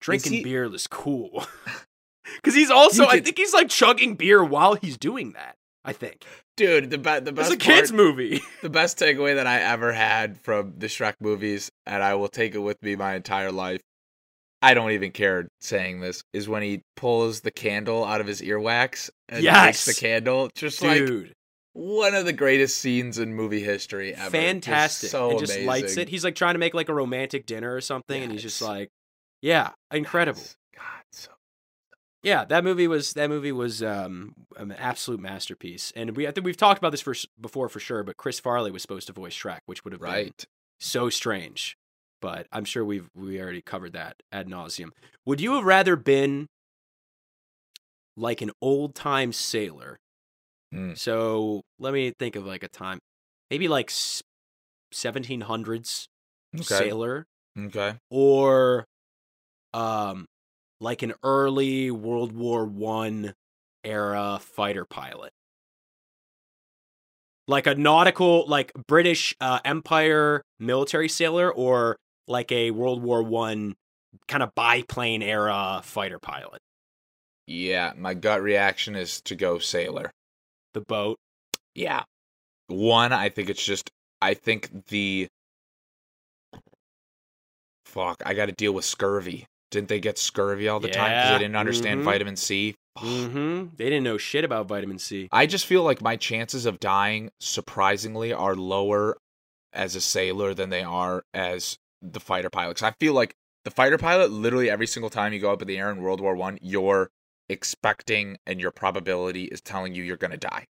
drinking he- beer is cool. Because he's also, You I think he's like chugging beer while he's doing that. I think dude. The, be- the best it's a kids part- movie. the best takeaway that I ever had from the Shrek movies, and I will take it with me my entire life. I don't even care saying this, is when he pulls the candle out of his earwax and Yes. makes the candle. Just like one of the greatest scenes in movie history ever. Just fantastic. so and just amazing. lights it. He's like trying to make like a romantic dinner or something, and he's just like, yeah, incredible. Yes. God, so Yeah, that movie was that movie was um, an absolute masterpiece, and we I think we've talked about this for, before for sure. But Chris Farley was supposed to voice Shrek, which would have been right. so strange. But I'm sure we've we already covered that ad nauseum. Would you have rather been like an old time sailor? Hmm. So let me think of like a time, maybe like 1700s Okay. sailor, Okay. or um like an early World War One era fighter pilot. Like a nautical, like British uh, Empire military sailor, or like a World War One kind of biplane era fighter pilot. Yeah, my gut reaction is to go sailor. The boat. Yeah. One, I think it's just I think the fuck, I got to deal with scurvy. Didn't they get scurvy all the time because they didn't understand mhm. vitamin C? Mm-hmm. They didn't know shit about vitamin C. I just feel like my chances of dying surprisingly are lower as a sailor than they are as the fighter pilot. 'Cause I feel like the fighter pilot, literally every single time you go up in the air in World War One, you're expecting and your probability is telling you you're gonna die.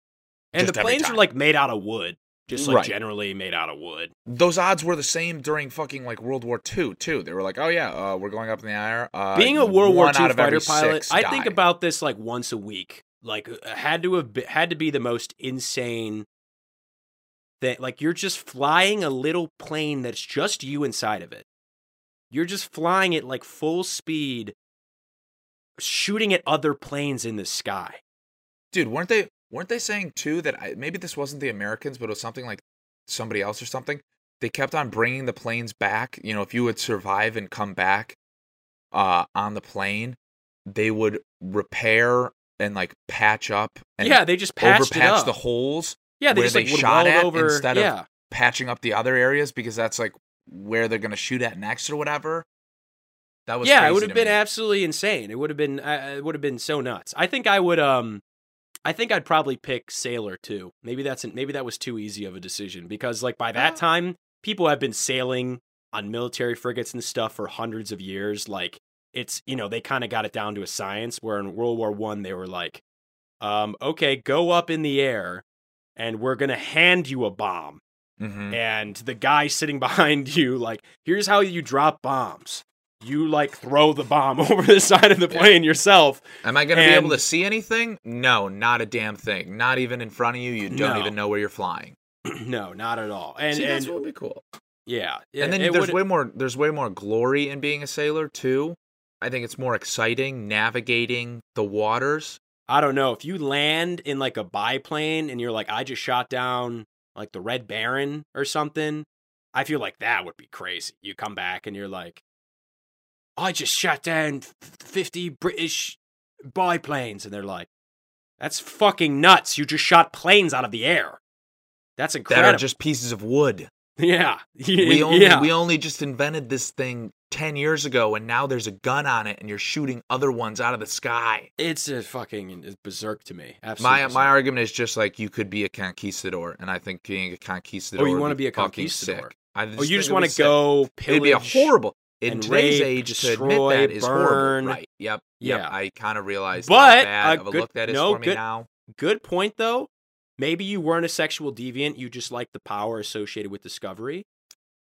And the planes are like made out of wood, just like Right. generally made out of wood. Those odds were the same during fucking like World War Two too. They were like, oh yeah, uh, we're going up in the air. Uh, being a World War one II out of every fighter pilot, I think about this like once a week. Like uh, had to have been, had to be the most insane thing. Like you're just flying a little plane that's just you inside of it. You're just flying it like full speed, shooting at other planes in the sky. dude weren't they weren't they saying too that I, maybe this wasn't the americans but it was something like somebody else or something they kept on bringing the planes back you know if you would survive and come back uh on the plane they would repair and like patch up and yeah, they just patched overpatch up. the holes yeah, they where just they like shot at over. instead of- patching up the other areas because that's like where they're gonna shoot at next or whatever that was yeah, it would have been me. absolutely insane. It would have been uh, it would have been so nuts. I think I would um I think I'd probably pick Sailor too. Maybe that's maybe that was too easy of a decision because like by that time people have been sailing on military frigates and stuff for hundreds of years. Like it's you know they kind of got it down to a science. Where in World War One they were like, um, okay, go up in the air, and we're gonna hand you a bomb Mhm. and the guy sitting behind you like here's how you drop bombs you like throw the bomb over the side of the Yeah. plane yourself Am I going to be able to see anything? No, not a damn thing. Not even in front of you. You don't No. even know where you're flying. no not at all and see, that's and what would be cool. yeah and then there's would- way more. There's way more glory in being a sailor too. I think it's more exciting navigating the waters. I don't know if you land in like a biplane and you're like i just shot down like the red baron or something i feel like that would be crazy you come back and you're like i just shot down 50 british biplanes and they're like that's fucking nuts you just shot planes out of the air that's incredible. That are just pieces of wood. Yeah. We only yeah. we only just invented this thing ten years ago, and now there's a gun on it, and you're shooting other ones out of the sky. it's a fucking it's berserk to me. Absolutely. My my argument is just like you could be a conquistador, and I think being a conquistador. Oh, you wanna be a conquistador? Sick. I Oh, you just want to go pillage. It'd be a horrible in today's rape, age to admit that is burn. horrible. Right? Yep. Yep. Yeah. I kind of realized But, how bad of a good- look that is no, for me good- now. Good point though. Maybe you weren't a sexual deviant, you just like the power associated with discovery.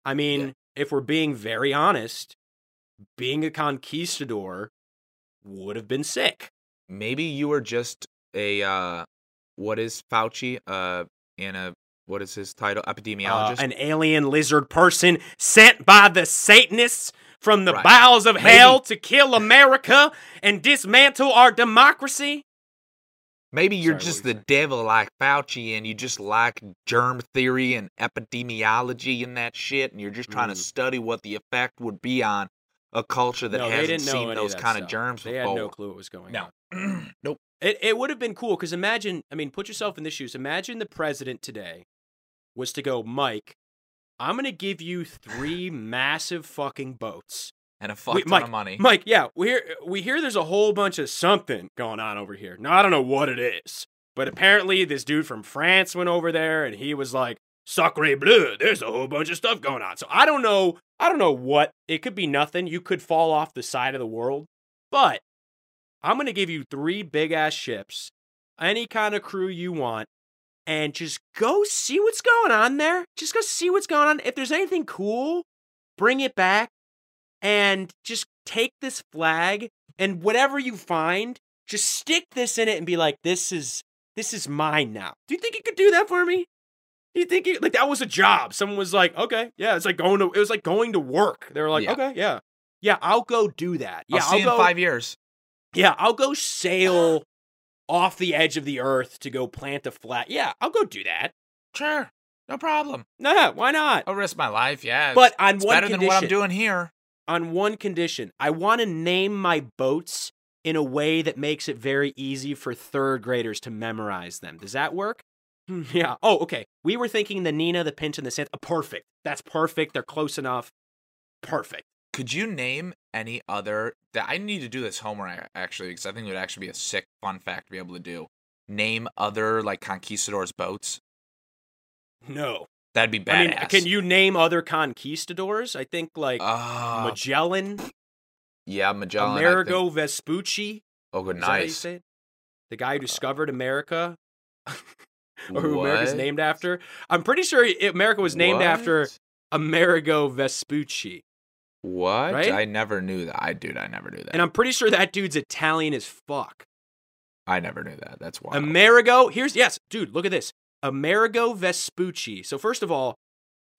I mean, Yeah. If we're being very honest, being a conquistador would have been sick. Maybe you were just a uh, what is Fauci? Uh, in a what is his title? Uh, Epidemiologist. an alien lizard person sent by the Satanists from the Right. bowels of Maybe. hell to kill America and dismantle our democracy. Maybe you're Sorry, just the you devil like Fauci and you just like germ theory and epidemiology and that shit, and you're just trying to Mm. study what the effect would be on a culture that no, hasn't seen those of kind of germs They before. had no clue what was going No. on. nope. It it would have been cool because imagine, I mean, put yourself in the shoes. Imagine the president today was to go, Mike, I'm gonna give you three massive fucking boats. And a fuck Wait, ton Mike, of money. Mike, yeah, we hear we hear there's a whole bunch of something going on over here. Now I don't know what it is, but apparently this dude from France went over there and he was like, "Sacre bleu, there's a whole bunch of stuff going on." So I don't know, I don't know what. It could be nothing. You could fall off the side of the world, but I'm gonna give you three big ass ships, any kind of crew you want. And just go see what's going on there. Just go see what's going on. If there's anything cool, bring it back and just take this flag and whatever you find, just stick this in it and be like, this is this is mine now. Do you think you could do that for me? Do you think you, like that was a job? Someone was like, okay, yeah, it's like going to it was like going to work. They were like, Yeah. okay, yeah, yeah, I'll go do that. Yeah, I'll see you go. in five years. Yeah, I'll go sail off the edge of the earth to go plant a flag. Yeah, I'll go do that. Sure. No problem. Nah, why not? I'll risk my life, yeah. But on it's one better condition, than what I'm doing here. On one condition. I want to name my boats in a way that makes it very easy for third graders to memorize them. Does that work? Hmm, Yeah. Oh, okay. We were thinking the Nina, the Pinch, and the Santa. Perfect. That's perfect. They're close enough. Perfect. Could you name any other that I need to do this homework actually because I think it would actually be a sick fun fact to be able to do. Name other like conquistadors boats. No. That'd be badass. I mean, can you name other conquistadors? I think like Uh, Magellan, yeah, Magellan. Amerigo Vespucci. Oh, good, Is that how you nice. The guy who discovered America. or who America's What? named after. I'm pretty sure America was named after Amerigo Vespucci. What? Right? I never knew that. I dude, I never knew that. And I'm pretty sure that dude's Italian as fuck. I never knew that. That's wild. Amerigo, here's yes, dude, look at this. Amerigo Vespucci. So first of all,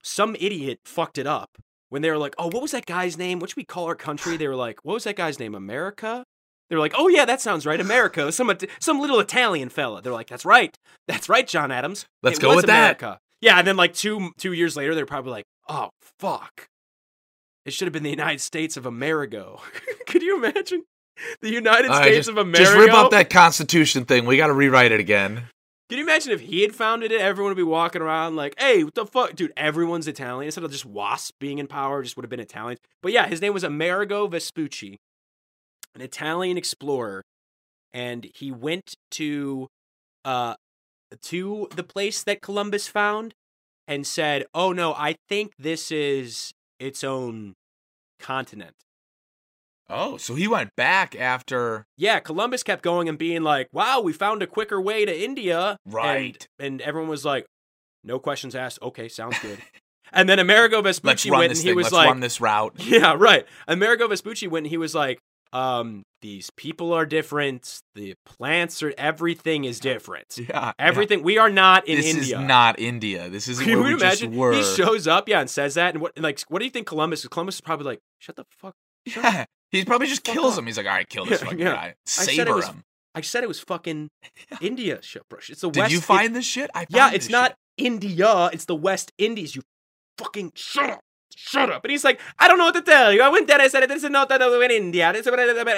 some idiot fucked it up when they were like, "Oh, what was that guy's name? What should we call our country?" They were like, "What was that guy's name? America?" They were like, "Oh yeah, that sounds right, America." Some some little Italian fella. They're like, "That's right, that's right, John Adams. Let's It go with that." Yeah, and then like two two years later, they're probably like, "Oh fuck, it should have been the United States of Amerigo." Could you imagine the United All right, States just, of America? just rip up that Constitution thing. We got to rewrite it again. Can you imagine if he had founded it? Everyone would be walking around like, "Hey, what the fuck, dude? Everyone's Italian." Instead of just Wasp being in power, just would have been Italian. But yeah, his name was Amerigo Vespucci, an Italian explorer, and he went to, uh, to the place that Columbus found, and said, "Oh no, I think this is its own continent." Oh, so he went back after. Yeah, Columbus kept going and being like, "Wow, we found a quicker way to India." Right. And, everyone was like, "No questions asked. Okay, sounds good." and then Amerigo Vespucci went and he thing. was Let's like, run this route. "Yeah, right." Amerigo Vespucci went and he was like, "Um, these people are different. The plants are. Everything is different. Yeah. Everything. We are not in this India." This is not India. This is where we just imagine? were. He shows up, yeah, and says that, and what? and like, what do you think Columbus? Columbus is probably like, "Shut the fuck." Shut yeah. He probably just kills off. him. He's like, all right, kill this Yeah, fucking yeah. guy. it Saber was- him. I said it was fucking India, shit, bro. It's the Did West. you it- find this shit? I Yeah, it's not shit. India. It's the West Indies. You fucking shut up. Shut up. And he's like, I don't know what to tell you. I went there. I said, this is not that in India. And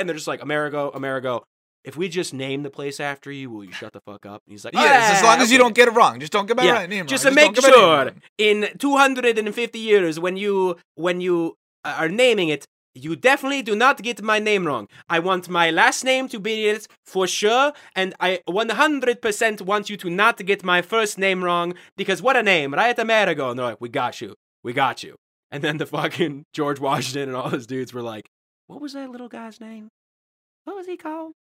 they're just like, Amerigo, Amerigo. if we just name the place after you, will you shut the fuck up? And he's like, Yeah, as "Ah, long as you don't get it wrong. Just don't get my Yeah, right name just wrong. to make don't get my name sure in 250 years when you when you are naming it you definitely do not get my name wrong. I want my last name to be it for sure and i 100% want you to not get my first name wrong because what a name right amerigo? And they're like we got you. We got you. And then the fucking george washington and all those dudes were like what was that little guy's name? What was he called?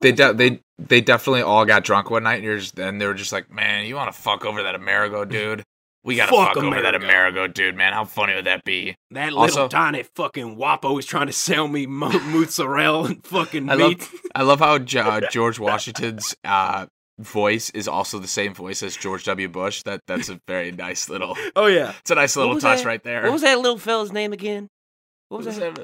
They de- they they definitely all got drunk one night, and, just, and they were just like, "Man, you want to fuck over that Amerigo dude? We gotta Fuck fuck, over that Amerigo." Amerigo dude, man. How funny would that be?" that little Also- tiny fucking wapo is trying to sell me mo- mozzarella and fucking I love- meat I love how Jo- uh, George Washington's uh, voice is also the same voice as George W. Bush. That that's a very nice little. oh yeah It's a nice little touch that? right there. What was that little fella's name again? What was that?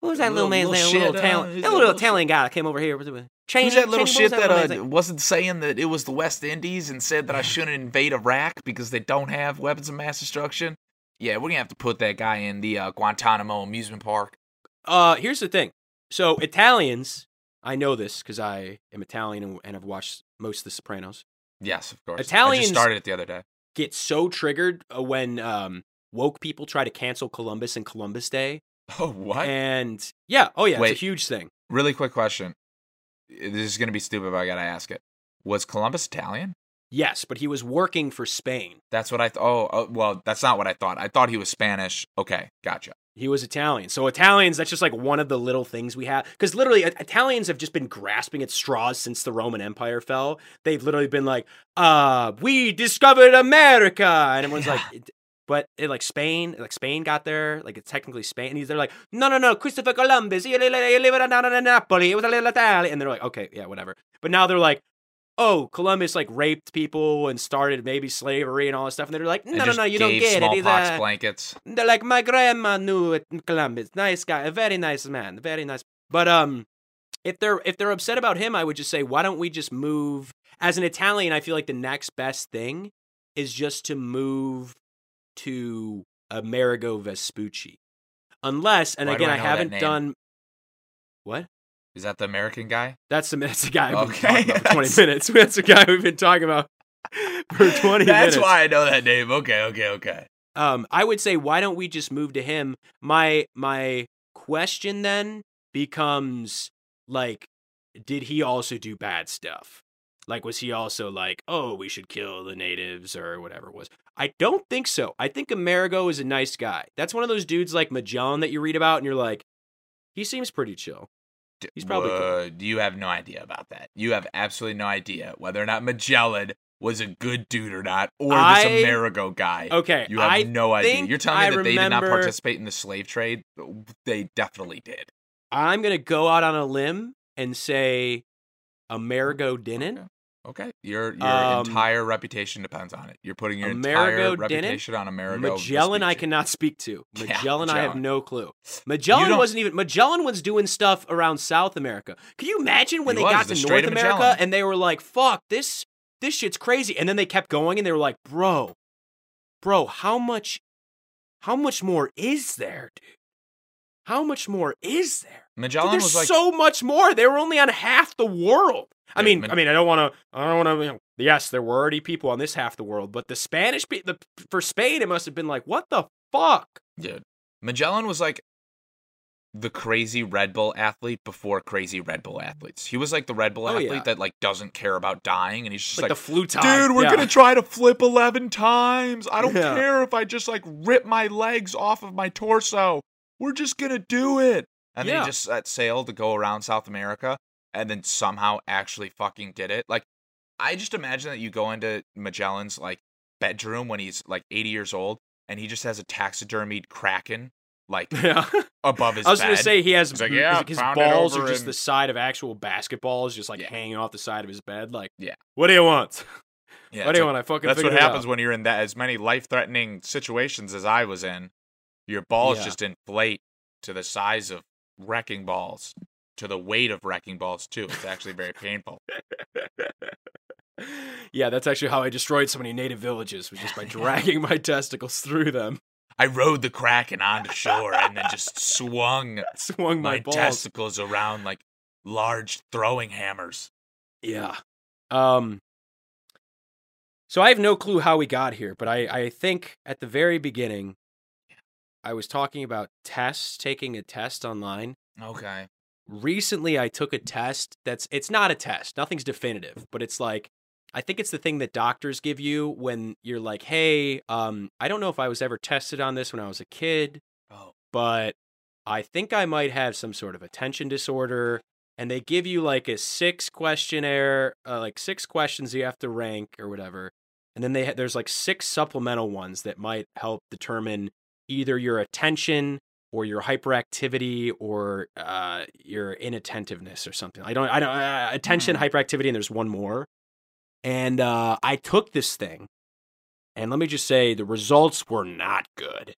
What was that little, Little- man's little name? little shit, uh, Italian, he's that that little little Italian guy that came over here. Cheney, Who's that little Cheney, what was shit that uh, wasn't saying that it was the West Indies and said that I shouldn't invade Iraq because they don't have weapons of mass destruction? Yeah, we're gonna have to put that guy in the uh, Guantanamo amusement park. Uh, here's the thing. So Italians, I know this because I am Italian and, have watched most of The Sopranos. Yes, of course. I Italians- just started it the other day. Get so triggered uh, when um woke people try to cancel Columbus and Columbus Day, Oh, what? and yeah, oh yeah, Wait. it's a huge thing. really quick question. This is gonna be stupid, but I gotta ask it. Was Columbus Italian? Yes, but he was working for Spain. That's what I thought. Oh, oh, well, that's not what I thought. I thought he was Spanish. Okay, gotcha. He was Italian. So Italians, that's just like one of the little things we have. Because literally, Italians have just been grasping at straws since the Roman Empire fell. They've literally been like, uh, we discovered America. And everyone's like, it- but it, like Spain, like Spain got there, like it's technically Spain. And he's they're like, no, no, no, Christopher Columbus, he li- li- he lived down in Napoli, it was a little Italy. And they're like, okay, yeah, whatever. But now they're like, oh, Columbus like raped people and started maybe slavery and all this stuff. And they're like, no, no, no, you don't get it. He's a, blankets. they're like my grandma knew it Columbus. Nice guy, a very nice man, very nice. But um, if they're if they're upset about him, I would just say, why don't we just move? As an Italian, I feel like the next best thing is just to move to Amerigo Vespucci, unless and Why do again I I, that haven't done. What? Is that the American guy? That's the that's the guy we've been Okay, talking about for twenty minutes. That's the guy we've been talking about for twenty minutes. That's why I know that name. Okay, okay, okay. um, I would say why don't we just move to him? My my question then becomes like, did he also do bad stuff? Like, was he also like, oh, we should kill the natives or whatever it was? I don't think so. I think Amerigo is a nice guy. That's one of those dudes like Magellan that you read about and you're like, he seems pretty chill. He's probably cool. uh, You have no idea about that. You have absolutely no idea whether or not Magellan was a good dude or not, or this Amerigo guy. Okay, You have I no idea. You're telling me I that they did not participate in the slave trade? They definitely did. I'm gonna go out on a limb and say Amerigo didn't. Okay. Okay, your your Um, entire reputation depends on it. You're putting your Amerigo entire didn't. reputation on Amerigo. Magellan, I cannot speak to. Yeah, Magellan, I have no clue. Magellan wasn't even. Magellan was doing stuff around South America. Can you imagine when they was, got the to North America and they were like, "Fuck this, this shit's crazy," and then they kept going and they were like, "Bro, bro, how much, how much more is there, dude? How much more is there? Dude, Magellan there's was like so much more. They were only on half the world. I mean, I mean, I don't want to. I don't want to. You know, yes, there were already people on this half the world, but the Spanish, pe- the for Spain, it must have been like, what the fuck? dude. Magellan was like the crazy Red Bull athlete before crazy Red Bull athletes. He was like the Red Bull Oh, athlete yeah. that like doesn't care about dying, and he's just Like, like, the flute dude, we're gonna try to flip eleven times. I don't Yeah. care if I just like rip my legs off of my torso. We're just gonna do it. And then he just set sail to go around South America, and then somehow actually fucking did it. Like, I just imagine that you go into Magellan's like bedroom when he's like eighty years old, and he just has a taxidermied kraken like Yeah, above his I was bed. gonna say he has like, his- "Yeah, his balls are just in-" the side of actual basketballs, just like Yeah. hanging off the side of his bed. Like, Yeah. what do you want? yeah, what do you like- want? I fucking That's what happens out. when you're in that as many life-threatening situations as I was in. Your balls just inflate to the size of wrecking balls, to the weight of wrecking balls too. It's actually very painful. yeah, that's actually how I destroyed so many native villages, was just by dragging my testicles through them. I rode the kraken onto shore and then just swung Swung my, my, testicles around like large throwing hammers. Yeah. Um so I have no clue how we got here, but I, I think at the very beginning I was talking about tests, taking a test online. Okay. Recently I took a test that's it's not a test, nothing's definitive, but it's like I think it's the thing that doctors give you when you're like, "Hey, um I don't know if I was ever tested on this when I was a kid, Oh. but I think I might have some sort of attention disorder. And they give you like a six questionnaire, uh, like six questions you have to rank or whatever. And then they ha- there's like six supplemental ones that might help determine either your attention or your hyperactivity or uh, your inattentiveness or something. I don't, I don't, uh, attention, Hmm. hyperactivity, and there's one more. And uh, I took this thing, and let me just say the results were not good.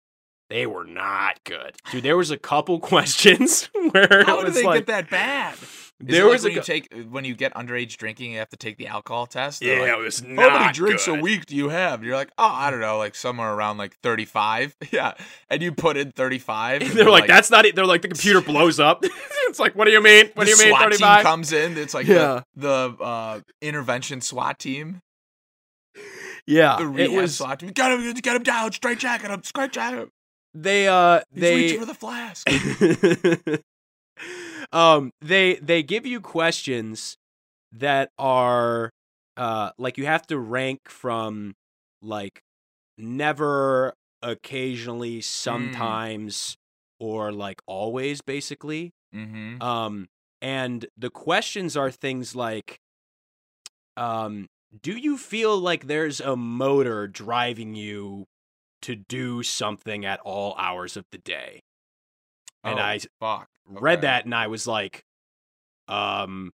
They were not good, dude. There was a couple questions where How was they like get that bad? Is there it like was a when you take when you get underage drinking, you have to take the alcohol test. yeah, They're it like, was How many drinks good. a week do you have? And you're like, oh, I don't know, like somewhere around like 35. Yeah, and you put in 35. and they're like, that's not it. They're like, the computer blows up. it's like, what do you mean? What do you mean, SWAT 35? comes in. It's like Yeah. the, the uh, intervention SWAT team. Yeah, The it was. SWAT team. Get him, get him down, straight jacket him, straight jacket him. They, uh, He's they, reaching for the flask. Um, they, they give you questions that are, uh, like you have to rank from like never, occasionally, sometimes, or like always, basically. mm-hmm. Um, and the questions are things like, um, do you feel like there's a motor driving you to do something at all hours of the day? And oh, I fuck. read Okay. that and I was like, um,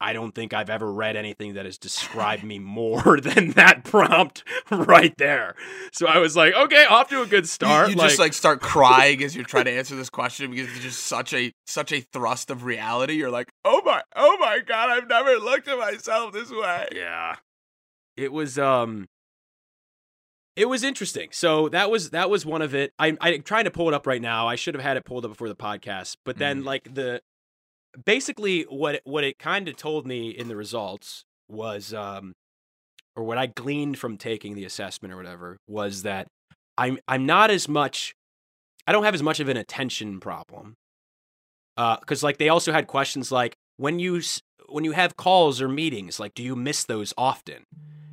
I don't think I've ever read anything that has described me more than that prompt right there. So I was like, okay, off to a good You- start. You, just like start crying as you're trying to answer this question because it's just such a such a thrust of reality. You're like, oh my, oh my god, I've never looked at myself this way. yeah it was um it was interesting. So that was that was one of it. I, i'm trying to pull it up right now. I should have had it pulled up before the podcast but then Mhm. like the basically what it- what it kind of told me in the results was um or what i gleaned from taking the assessment or whatever was that i'm i'm not as much i don't have as much of an attention problem uh because like they also had questions like when you when you have calls or meetings like do you miss those often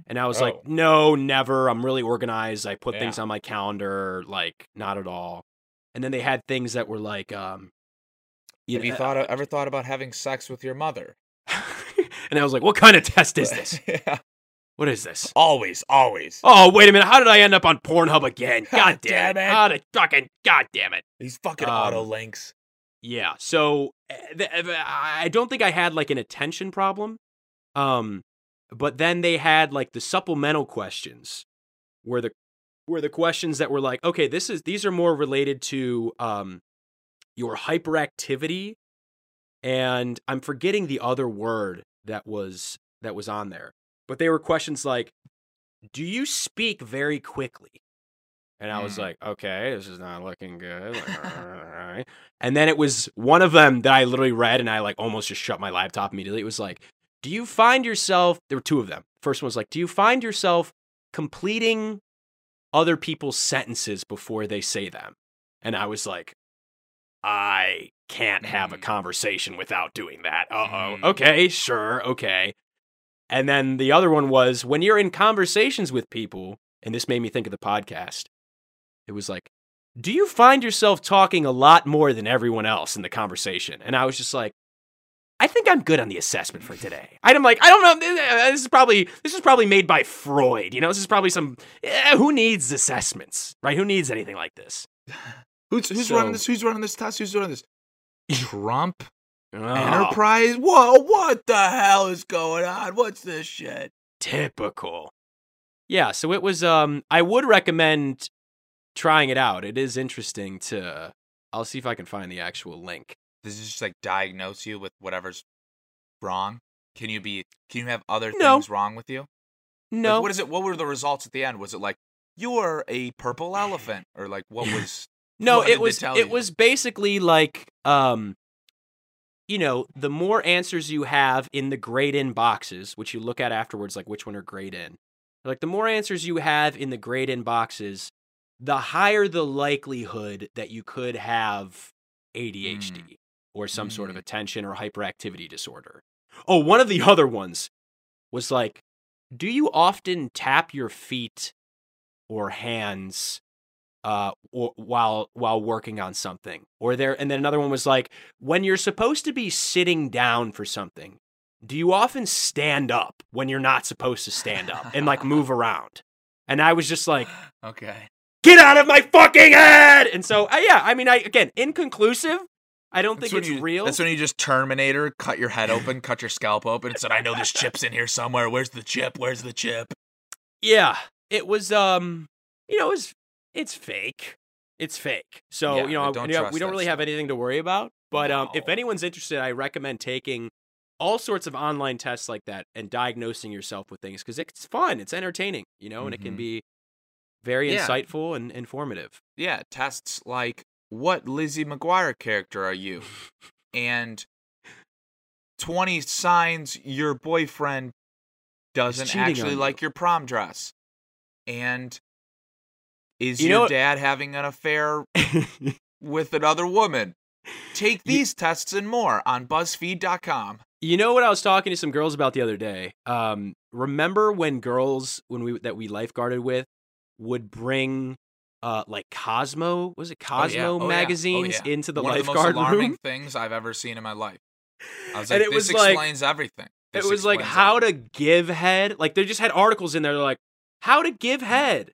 and i was Oh. like no never i'm really organized i put Yeah. things on my calendar like not at all and then they had things that were like um Have you know, thought ever thought about having sex with your mother? and i was like what kind of test is this yeah. what is this Always, always. oh wait a minute how did i end up on pornhub again god damn, damn it how did fucking god damn it These fucking Um, auto links. Yeah. So eh, eh, I don't think I had like an attention problem. Um but then they had like the supplemental questions where the where the questions that were like, okay, this is these are more related to um your hyperactivity and I'm forgetting the other word that was that was on there. But they were questions like do you speak very quickly? And I was Hmm. like, okay, this is not looking good. Like. And then it was one of them that I literally read and I like almost just shut my laptop immediately. It was like, do you find yourself, there were two of them. First one was like, do you find yourself completing other people's sentences before they say them? And I was like, I can't have a Mm. conversation without doing that. Uh oh. Okay, sure. Okay. And then the other one was when you're in conversations with people, and this made me think of the podcast. It was like, do you find yourself talking a lot more than everyone else in the conversation? And I was just like, I think I'm good on the assessment for today. I'm like, I don't know. This is probably this is probably made by Freud. You know, this is probably some. eh, who needs assessments, right? Who needs anything like this? Who's who's so- running this? Who's running this test? Who's doing this? Trump Oh, Enterprise? Whoa! What the hell is going on? What's this shit? typical. Yeah, so it was. Um, I would recommend trying it out. It is interesting to. I'll see if I can find the actual link. Does this just like diagnose you with whatever's wrong? Can you be? Can you have other No. things wrong with you? Like, No, what is it? What were the results at the end? Was it like you were a purple elephant, or like what was? No, What it was it you? was basically like um you know, the more answers you have in the grade in boxes, which you look at afterwards, like which one are grade in, like the more answers you have in the grade in boxes, the higher the likelihood that you could have ADHD or some sort of Mm. attention or hyperactivity disorder. Oh, one of the other ones was like, do you often tap your feet or hands uh or, while while working on something? Or there and then another one was like, when you're supposed to be sitting down for something, do you often stand up when you're not supposed to stand up and like move around? And I was just like, Okay. get out of my fucking head. And so, uh, yeah, I mean, I again, inconclusive. I don't That's think it's you, real. That's when you just Terminator, cut your head open, cut your scalp open, and said, "I know there's chips in here somewhere. Where's the chip? Where's the chip?" yeah, it was. Um, you know, it was. It's fake. It's fake. So Yeah, you know, don't you know, we don't really have anything to worry about. But um, if anyone's interested, I recommend taking all sorts of online tests like that and diagnosing yourself with things because it's fun. It's entertaining. You know, and it can Mhm. be very Yeah. insightful and informative. Yeah, tests like, "What Lizzie McGuire character are you?" and 20 signs your boyfriend doesn't actually you. like your prom dress. And is You your dad having an affair with another woman? Take these tests and more on BuzzFeed.com. You know what I was talking to some girls about the other day? Um, remember when girls when we that we lifeguarded with would bring uh like Cosmo was it Oh, yeah. Cosmo Oh, yeah. Oh, magazines yeah. into the One of the most lifeguard alarming room? things I've ever seen in my life. I was And like, it this was like- explains everything. It was like how everything. to give head. Like they just had articles in there they're like how to give head.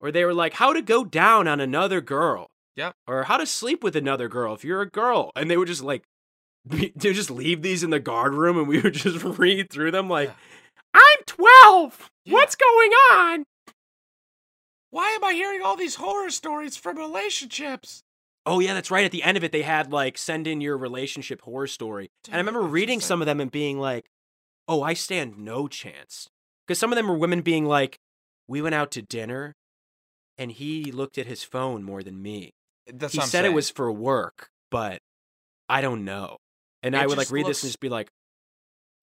Or they were like how to go down on another girl. Yep. Or how to sleep with another girl if you're a girl. And they would just like they would just leave these in the guard room and we would just read through them like Yeah. I'm 12. Yeah. What's going on? Why am I hearing all these horror stories from relationships? Oh yeah, that's right. At the end of it, they had like send in your relationship horror story, and I remember reading some of them and being like, "Oh, I stand no chance," because some of them were women being like, "We went out to dinner, and he looked at his phone more than me. That's he what I'm said it was for work, but I don't know." And It I would like just read this and just be like,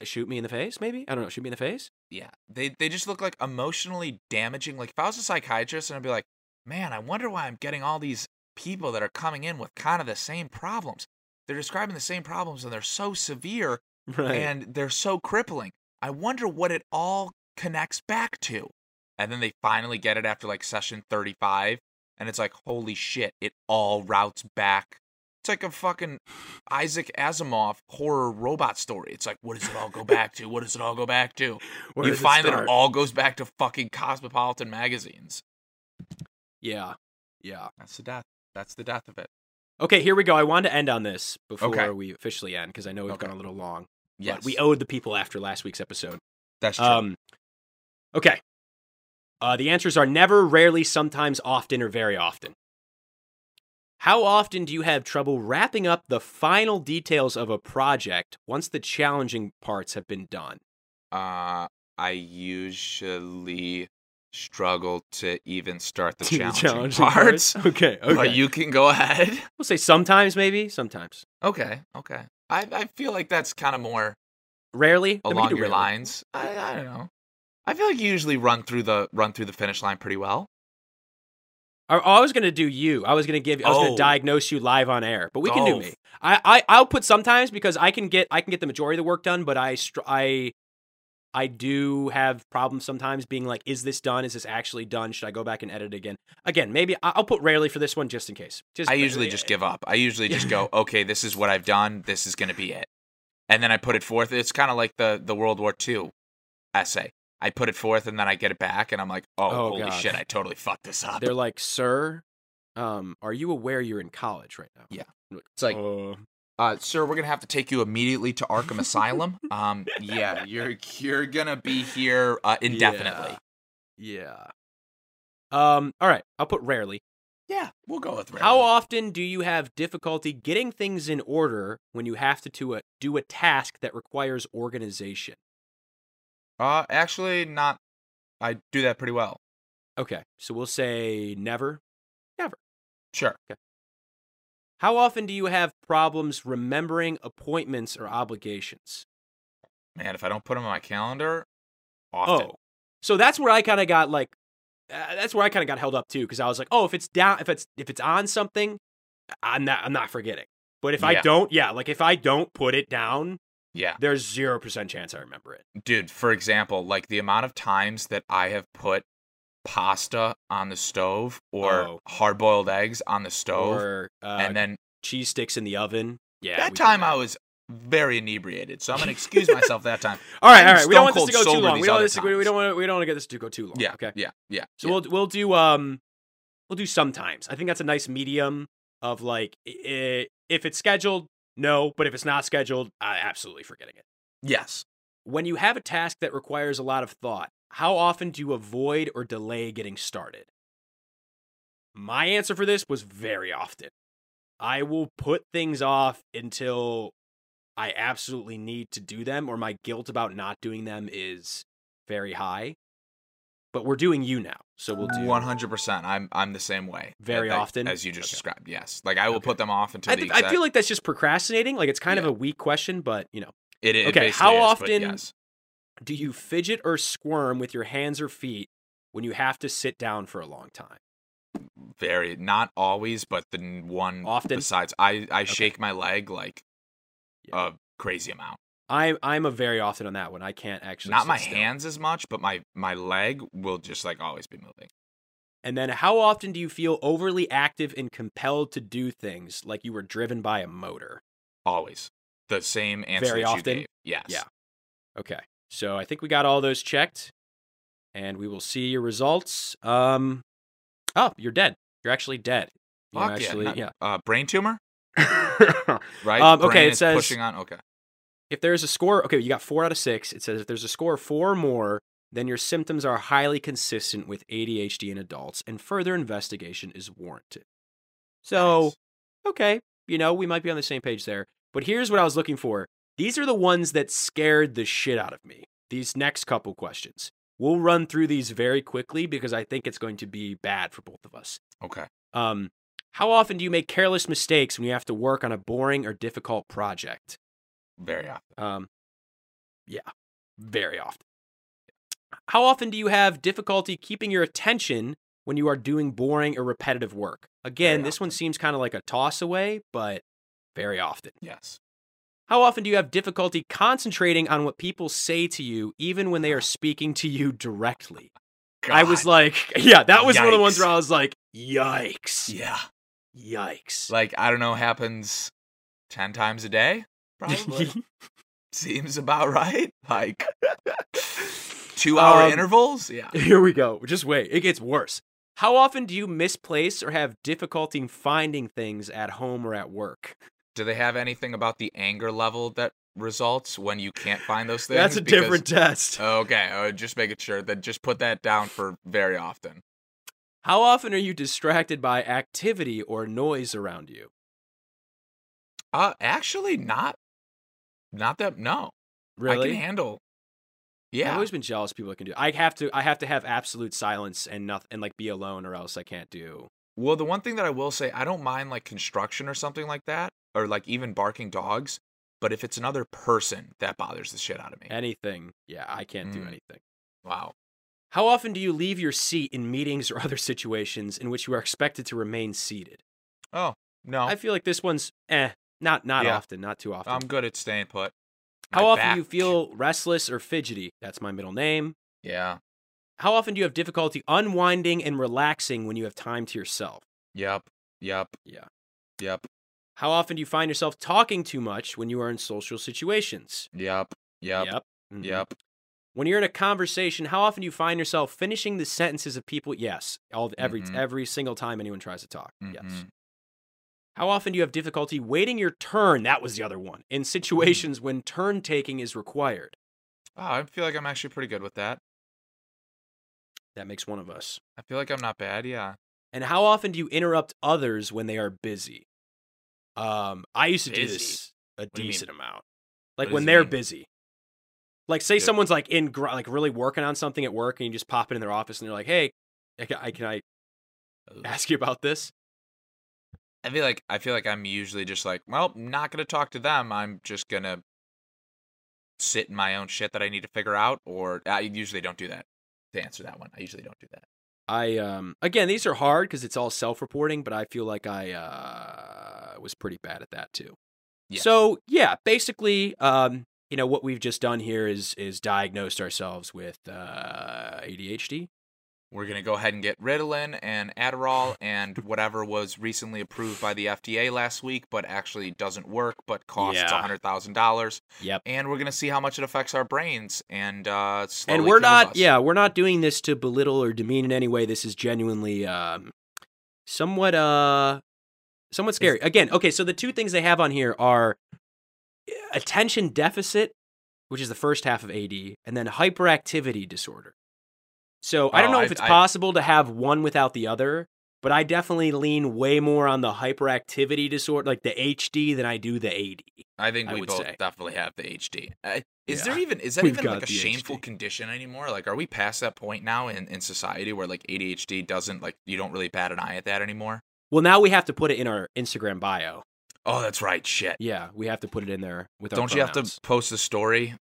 "Shoot me in the face, maybe? I don't know. Shoot me in the face." yeah. They they just look like emotionally damaging. Like if I was a psychiatrist and I'd be like, man, I wonder why I'm getting all these people that are coming in with kind of the same problems. They're describing the same problems and they're so severe Right. and they're so crippling. I wonder what it all connects back to. And then they finally get it after like session 35 and it's like holy shit, it all routes back. It's like a fucking Isaac Asimov horror robot story. It's like what does it all go back to? What does it all go back to? Where you does it find that it all goes back to fucking Cosmopolitan magazines. yeah, yeah. That's the death. That's the death of it. Okay, here we go. I wanted to end on this before Okay. we officially end because I know we've Okay. gone a little long. Yes. But we owed the people after last week's episode. That's true. Um, okay. Uh, the answers are never, rarely, sometimes, often, or very often. How often do you have trouble wrapping up the final details of a project once the challenging parts have been done? Uh, I usually struggle to even start the challenging, challenging parts. Okay, okay. But you can go ahead. we'll say sometimes, maybe, sometimes. Okay, okay. I, I feel like that's kind of more Rarely. Then we can along your rarely. lines. I, I don't know. I feel like you usually run through the run through the finish line pretty well. I, I was gonna do you. I was gonna give. I was Oh. gonna diagnose you live on air, but we can do Oh. me. I, I I'll put sometimes because I can get I can get the majority of the work done, but I I I do have problems sometimes being like, is this done? Is this actually done? Should I go back and edit again? Again, maybe I'll put rarely for this one just in case. Just I usually just give up. I usually just go, okay, this is what I've done. This is gonna be it, and then I put it forth. It's kind of like the the World War II essay. I put it forth and then I get it back, and I'm like, oh, Oh, holy God. shit, I totally fucked this up. They're like, sir, um, are you aware you're in college right now? Yeah. It's It's like, uh, uh, sir, we're gonna have to take you immediately to Arkham Asylum. Um, yeah, you're you're gonna be here uh, indefinitely. yeah. Um. All right. I'll put rarely. Yeah, we'll go with rarely. How often do you have difficulty getting things in order when you have to do a, do a task that requires organization? Uh, actually, not. I do that pretty well. Okay, so we'll say never. Never. Sure. How often do you have problems remembering appointments or obligations? Man, if I don't put them on my calendar, often. Oh, so that's where I kind of got like, uh, that's where I kind of got held up too, because I was like, oh, if it's down, if it's if it's on something, I'm not I'm not forgetting. But if I don't, yeah, like if I don't put it down, Yeah. there's zero percent chance I remember it. Dude, for example, like the amount of times that I have put pasta on the stove or Oh. hard boiled eggs on the stove or uh, and then cheese sticks in the oven. Yeah, that time that. I was very inebriated. So I'm going to excuse myself that time. all right, all right. We don't want this to go too long. We don't, want this, we, we don't want to, we don't want to get this to go too long. Yeah. Okay. Yeah. Yeah. So yeah. we'll we'll do um we'll do sometimes. I think that's a nice medium of like i- if it's scheduled, no, but if it's not scheduled, I absolutely forgetting it. yes. When you have a task that requires a lot of thought, how often do you avoid or delay getting started? My answer for this was very often. I will put things off until I absolutely need to do them or my guilt about not doing them is very high. But we're doing you now. So we'll do One hundred percent. I'm I'm the same way. Very that- often? as you just Okay. described. Yes. Like I will Okay. put them off until I, the th- I feel like that's just procrastinating. Like it's kind of a weak question, but you know, it, it Okay, how is, but often- yes. do you fidget or squirm with your hands or feet when you have to sit down for a long time? Very not always, but the one Often? besides I I shake my leg like Yeah. a crazy amount. I I'm a very often on that one. I can't actually Not my still. hands as much, but my my leg will just like always be moving. And then how often do you feel overly active and compelled to do things like you were driven by a motor? Always the same answer Very often? Yes. Yeah. Okay. So I think we got all those checked and we will see your results. Um Oh, you're dead. You're actually dead. You're Fuck actually yeah. not- Uh, brain tumor, right? Um, okay, Brain it says- pushing on. Okay. If there's a score, okay, you got four out of six. It says if there's a score of four or more, then your symptoms are highly consistent with ADHD in adults, and further investigation is warranted. So, okay, you know, we might be on the same page there. But here's what I was looking for. These are the ones that scared the shit out of me. These next couple questions. We'll run through these very quickly because I think it's going to be bad for both of us. Okay. Um, how often do you make careless mistakes when you have to work on a boring or difficult project? Very often. Um, yeah, very often. How often do you have difficulty keeping your attention when you are doing boring or repetitive work? Again, Very this one seems kind of like a toss away, but very often. Yes. How often do you have difficulty concentrating on what people say to you, even when they are speaking to you directly? I was like, yeah, that was one of the ones where I was like, yikes, yeah. yikes. Like I don't know, happens ten times a day. Probably seems about right. Like two hour Um, intervals. Yeah. Here we go. Just wait. It gets worse. How often do you misplace or have difficulty finding things at home or at work? Do they have anything about the anger level that results when you can't find those things? That's a Because- different test. Okay, uh, just making sure that just put that down for very often. How often are you distracted by activity or noise around you? Uh, actually, not, not that. No, Really? I can handle. Yeah. I've always been jealous of people that can do. I have to. I have to have absolute silence and nothing, and like be alone, or else I can't do. Well, the one thing that I will say, I don't mind like construction or something like that, or like even barking dogs. But if it's another person, that bothers the shit out of me. anything. Yeah, I can't do Mm. anything. Wow. How often do you leave your seat in meetings or other situations in which you are expected to remain seated? Oh no, I feel like this one's eh, not not Yeah. often, not too often. I'm good at staying put. How My often do you feel restless or fidgety? That's my middle name. Yeah. How often do you have difficulty unwinding and relaxing when you have time to yourself? Yep. Yep. Yeah. Yep. How often do you find yourself talking too much when you are in social situations? Yep. Yep. Yep. Mhm. Yep. When you're in a conversation, how often do you find yourself finishing the sentences of people? Yes, all every Mhm. every single time anyone tries to talk. Yes. How often do you have difficulty waiting your turn? That was the other one. In situations when turn taking is required. Oh, I feel like I'm actually pretty good with that. That makes one of us. I feel like I'm not bad. Yeah. And how often do you interrupt others when they are busy? Um, I used to do this a mean? decent amount. Like does when they're mean? busy. Like say someone's like in gr- like really working on something at work and you just pop it in their office and they're like, "Hey, I I, can I ask you about this?" I feel like I feel like I'm usually just like, well, not gonna talk to them. I'm just gonna sit in my own shit that I need to figure out. Or I usually don't do that. To answer that one, I usually don't do that. I um again these are hard because it's all self-reporting, but I feel like I uh was pretty bad at that too. Yeah. So yeah, basically, um, you know what we've just done here is is diagnosed ourselves with uh, ADHD. We're gonna go ahead and get Ritalin and Adderall and whatever was recently approved by the FDA last week, but actually doesn't work, but costs Yeah. a hundred thousand dollars. Yep. And we're gonna see how much it affects our brains and uh, slowly and we're not us. yeah we're not doing this to belittle or demean in any way this is genuinely um somewhat uh somewhat scary again okay so the two things they have on here are attention deficit which is the first half of ad and then hyperactivity disorder so i don't know I- if it's I- possible to have one without the other but i definitely lean way more on the hyperactivity disorder like the hd than i do the ad I think I we would both say. definitely have the HD. Uh, is Yeah. there even is that We've even like a shameful HD. condition anymore? Like, are we past that point now in, in society where like ADHD doesn't like you don't really bat an eye at that anymore? well now we have to put it in our instagram bio Oh, that's right. Shit. yeah we have to put it in there with Don't you have to post a story?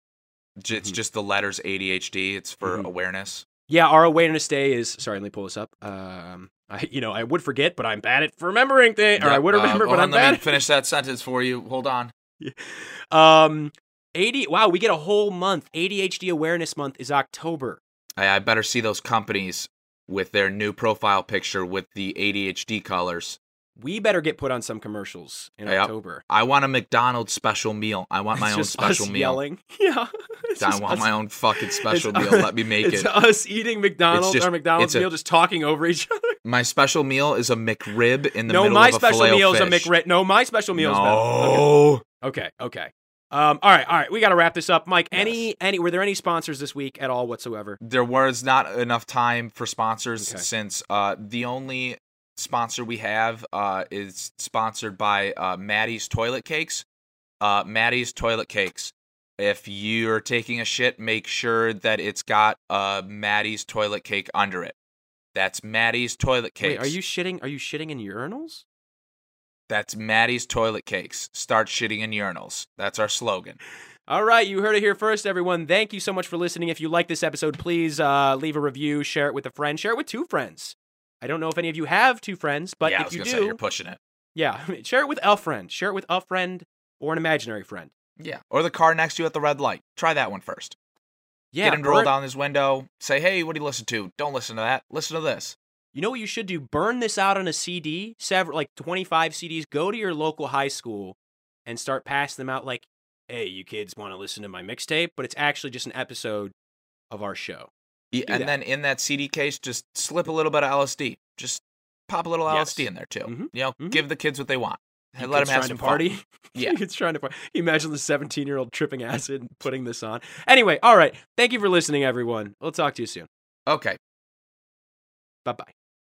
J- It's Mhm. just the letters ADHD. It's for Mhm. awareness. Yeah, our awareness day is. Sorry, let me pull this up. Um, I, you know, I would forget, but I'm bad at remembering things. Or I would uh, remember, hold but on, I'm let bad. Let me finish that sentence for you. Hold on. Um, eighty. Wow, we get a whole month. ADHD Awareness Month is October. I, I better see those companies with their new profile picture with the ADHD colors. We better get put on some commercials in Yep. October. I want a McDonald's special meal. I want my It's own special meal. Yelling. Yeah, I want us- my own fucking special it's meal. Let me make it's it. us eating McDonald's. just- our McDonald's it's a- meal, just talking over each other. My special meal is a McRib in the no, middle of a No, my special meal is a. McRib. No, my special meal is better. Okay. No. Okay, okay. Um, all right, all right. We got to wrap this up, Mike. Any, any? Were there any sponsors this week at all whatsoever? There was not enough time for sponsors Okay. since uh, the only sponsor we have uh, is sponsored by uh, Maddie's Toilet Cakes. Uh, Maddie's Toilet Cakes. If you're taking a shit, make sure that it's got uh, Maddie's Toilet Cake under it. That's Maddie's Toilet Cakes. Wait, are you shitting? Are you shitting in urinals? That's Maddie's Toilet Cakes. Start shitting in urinals. That's our slogan. All right, you heard it here first, everyone. Thank you so much for listening. If you like this episode, please uh, leave a review, share it with a friend, share it with two friends. I don't know if any of you have two friends, but yeah, I if was you do, say you're pushing it. yeah, share it with a friend. Share it with a friend or an imaginary friend. Yeah, or the car next to you at the red light. Try that one first. Yeah, Get him to roll down his window. Say, hey, what do you listen to? Don't listen to that. Listen to this. You know what you should do? Burn this out on a CD, several like 25 CDs. Go to your local high school and start passing them out like, "Hey, you kids want to listen to my mixtape?" But it's actually just an episode of our show. Yeah, and that. then in that CD case, just slip a little bit of LSD. Just pop a little Yes. LSD in there too. Mhm, You know, mhm. give the kids what they want. And let them have some party. Fun. Yeah. it's trying to party. Imagine the 17 year old tripping acid and putting this on. Anyway, all right. Thank you for listening, everyone. We'll talk to you soon. Okay. Bye bye.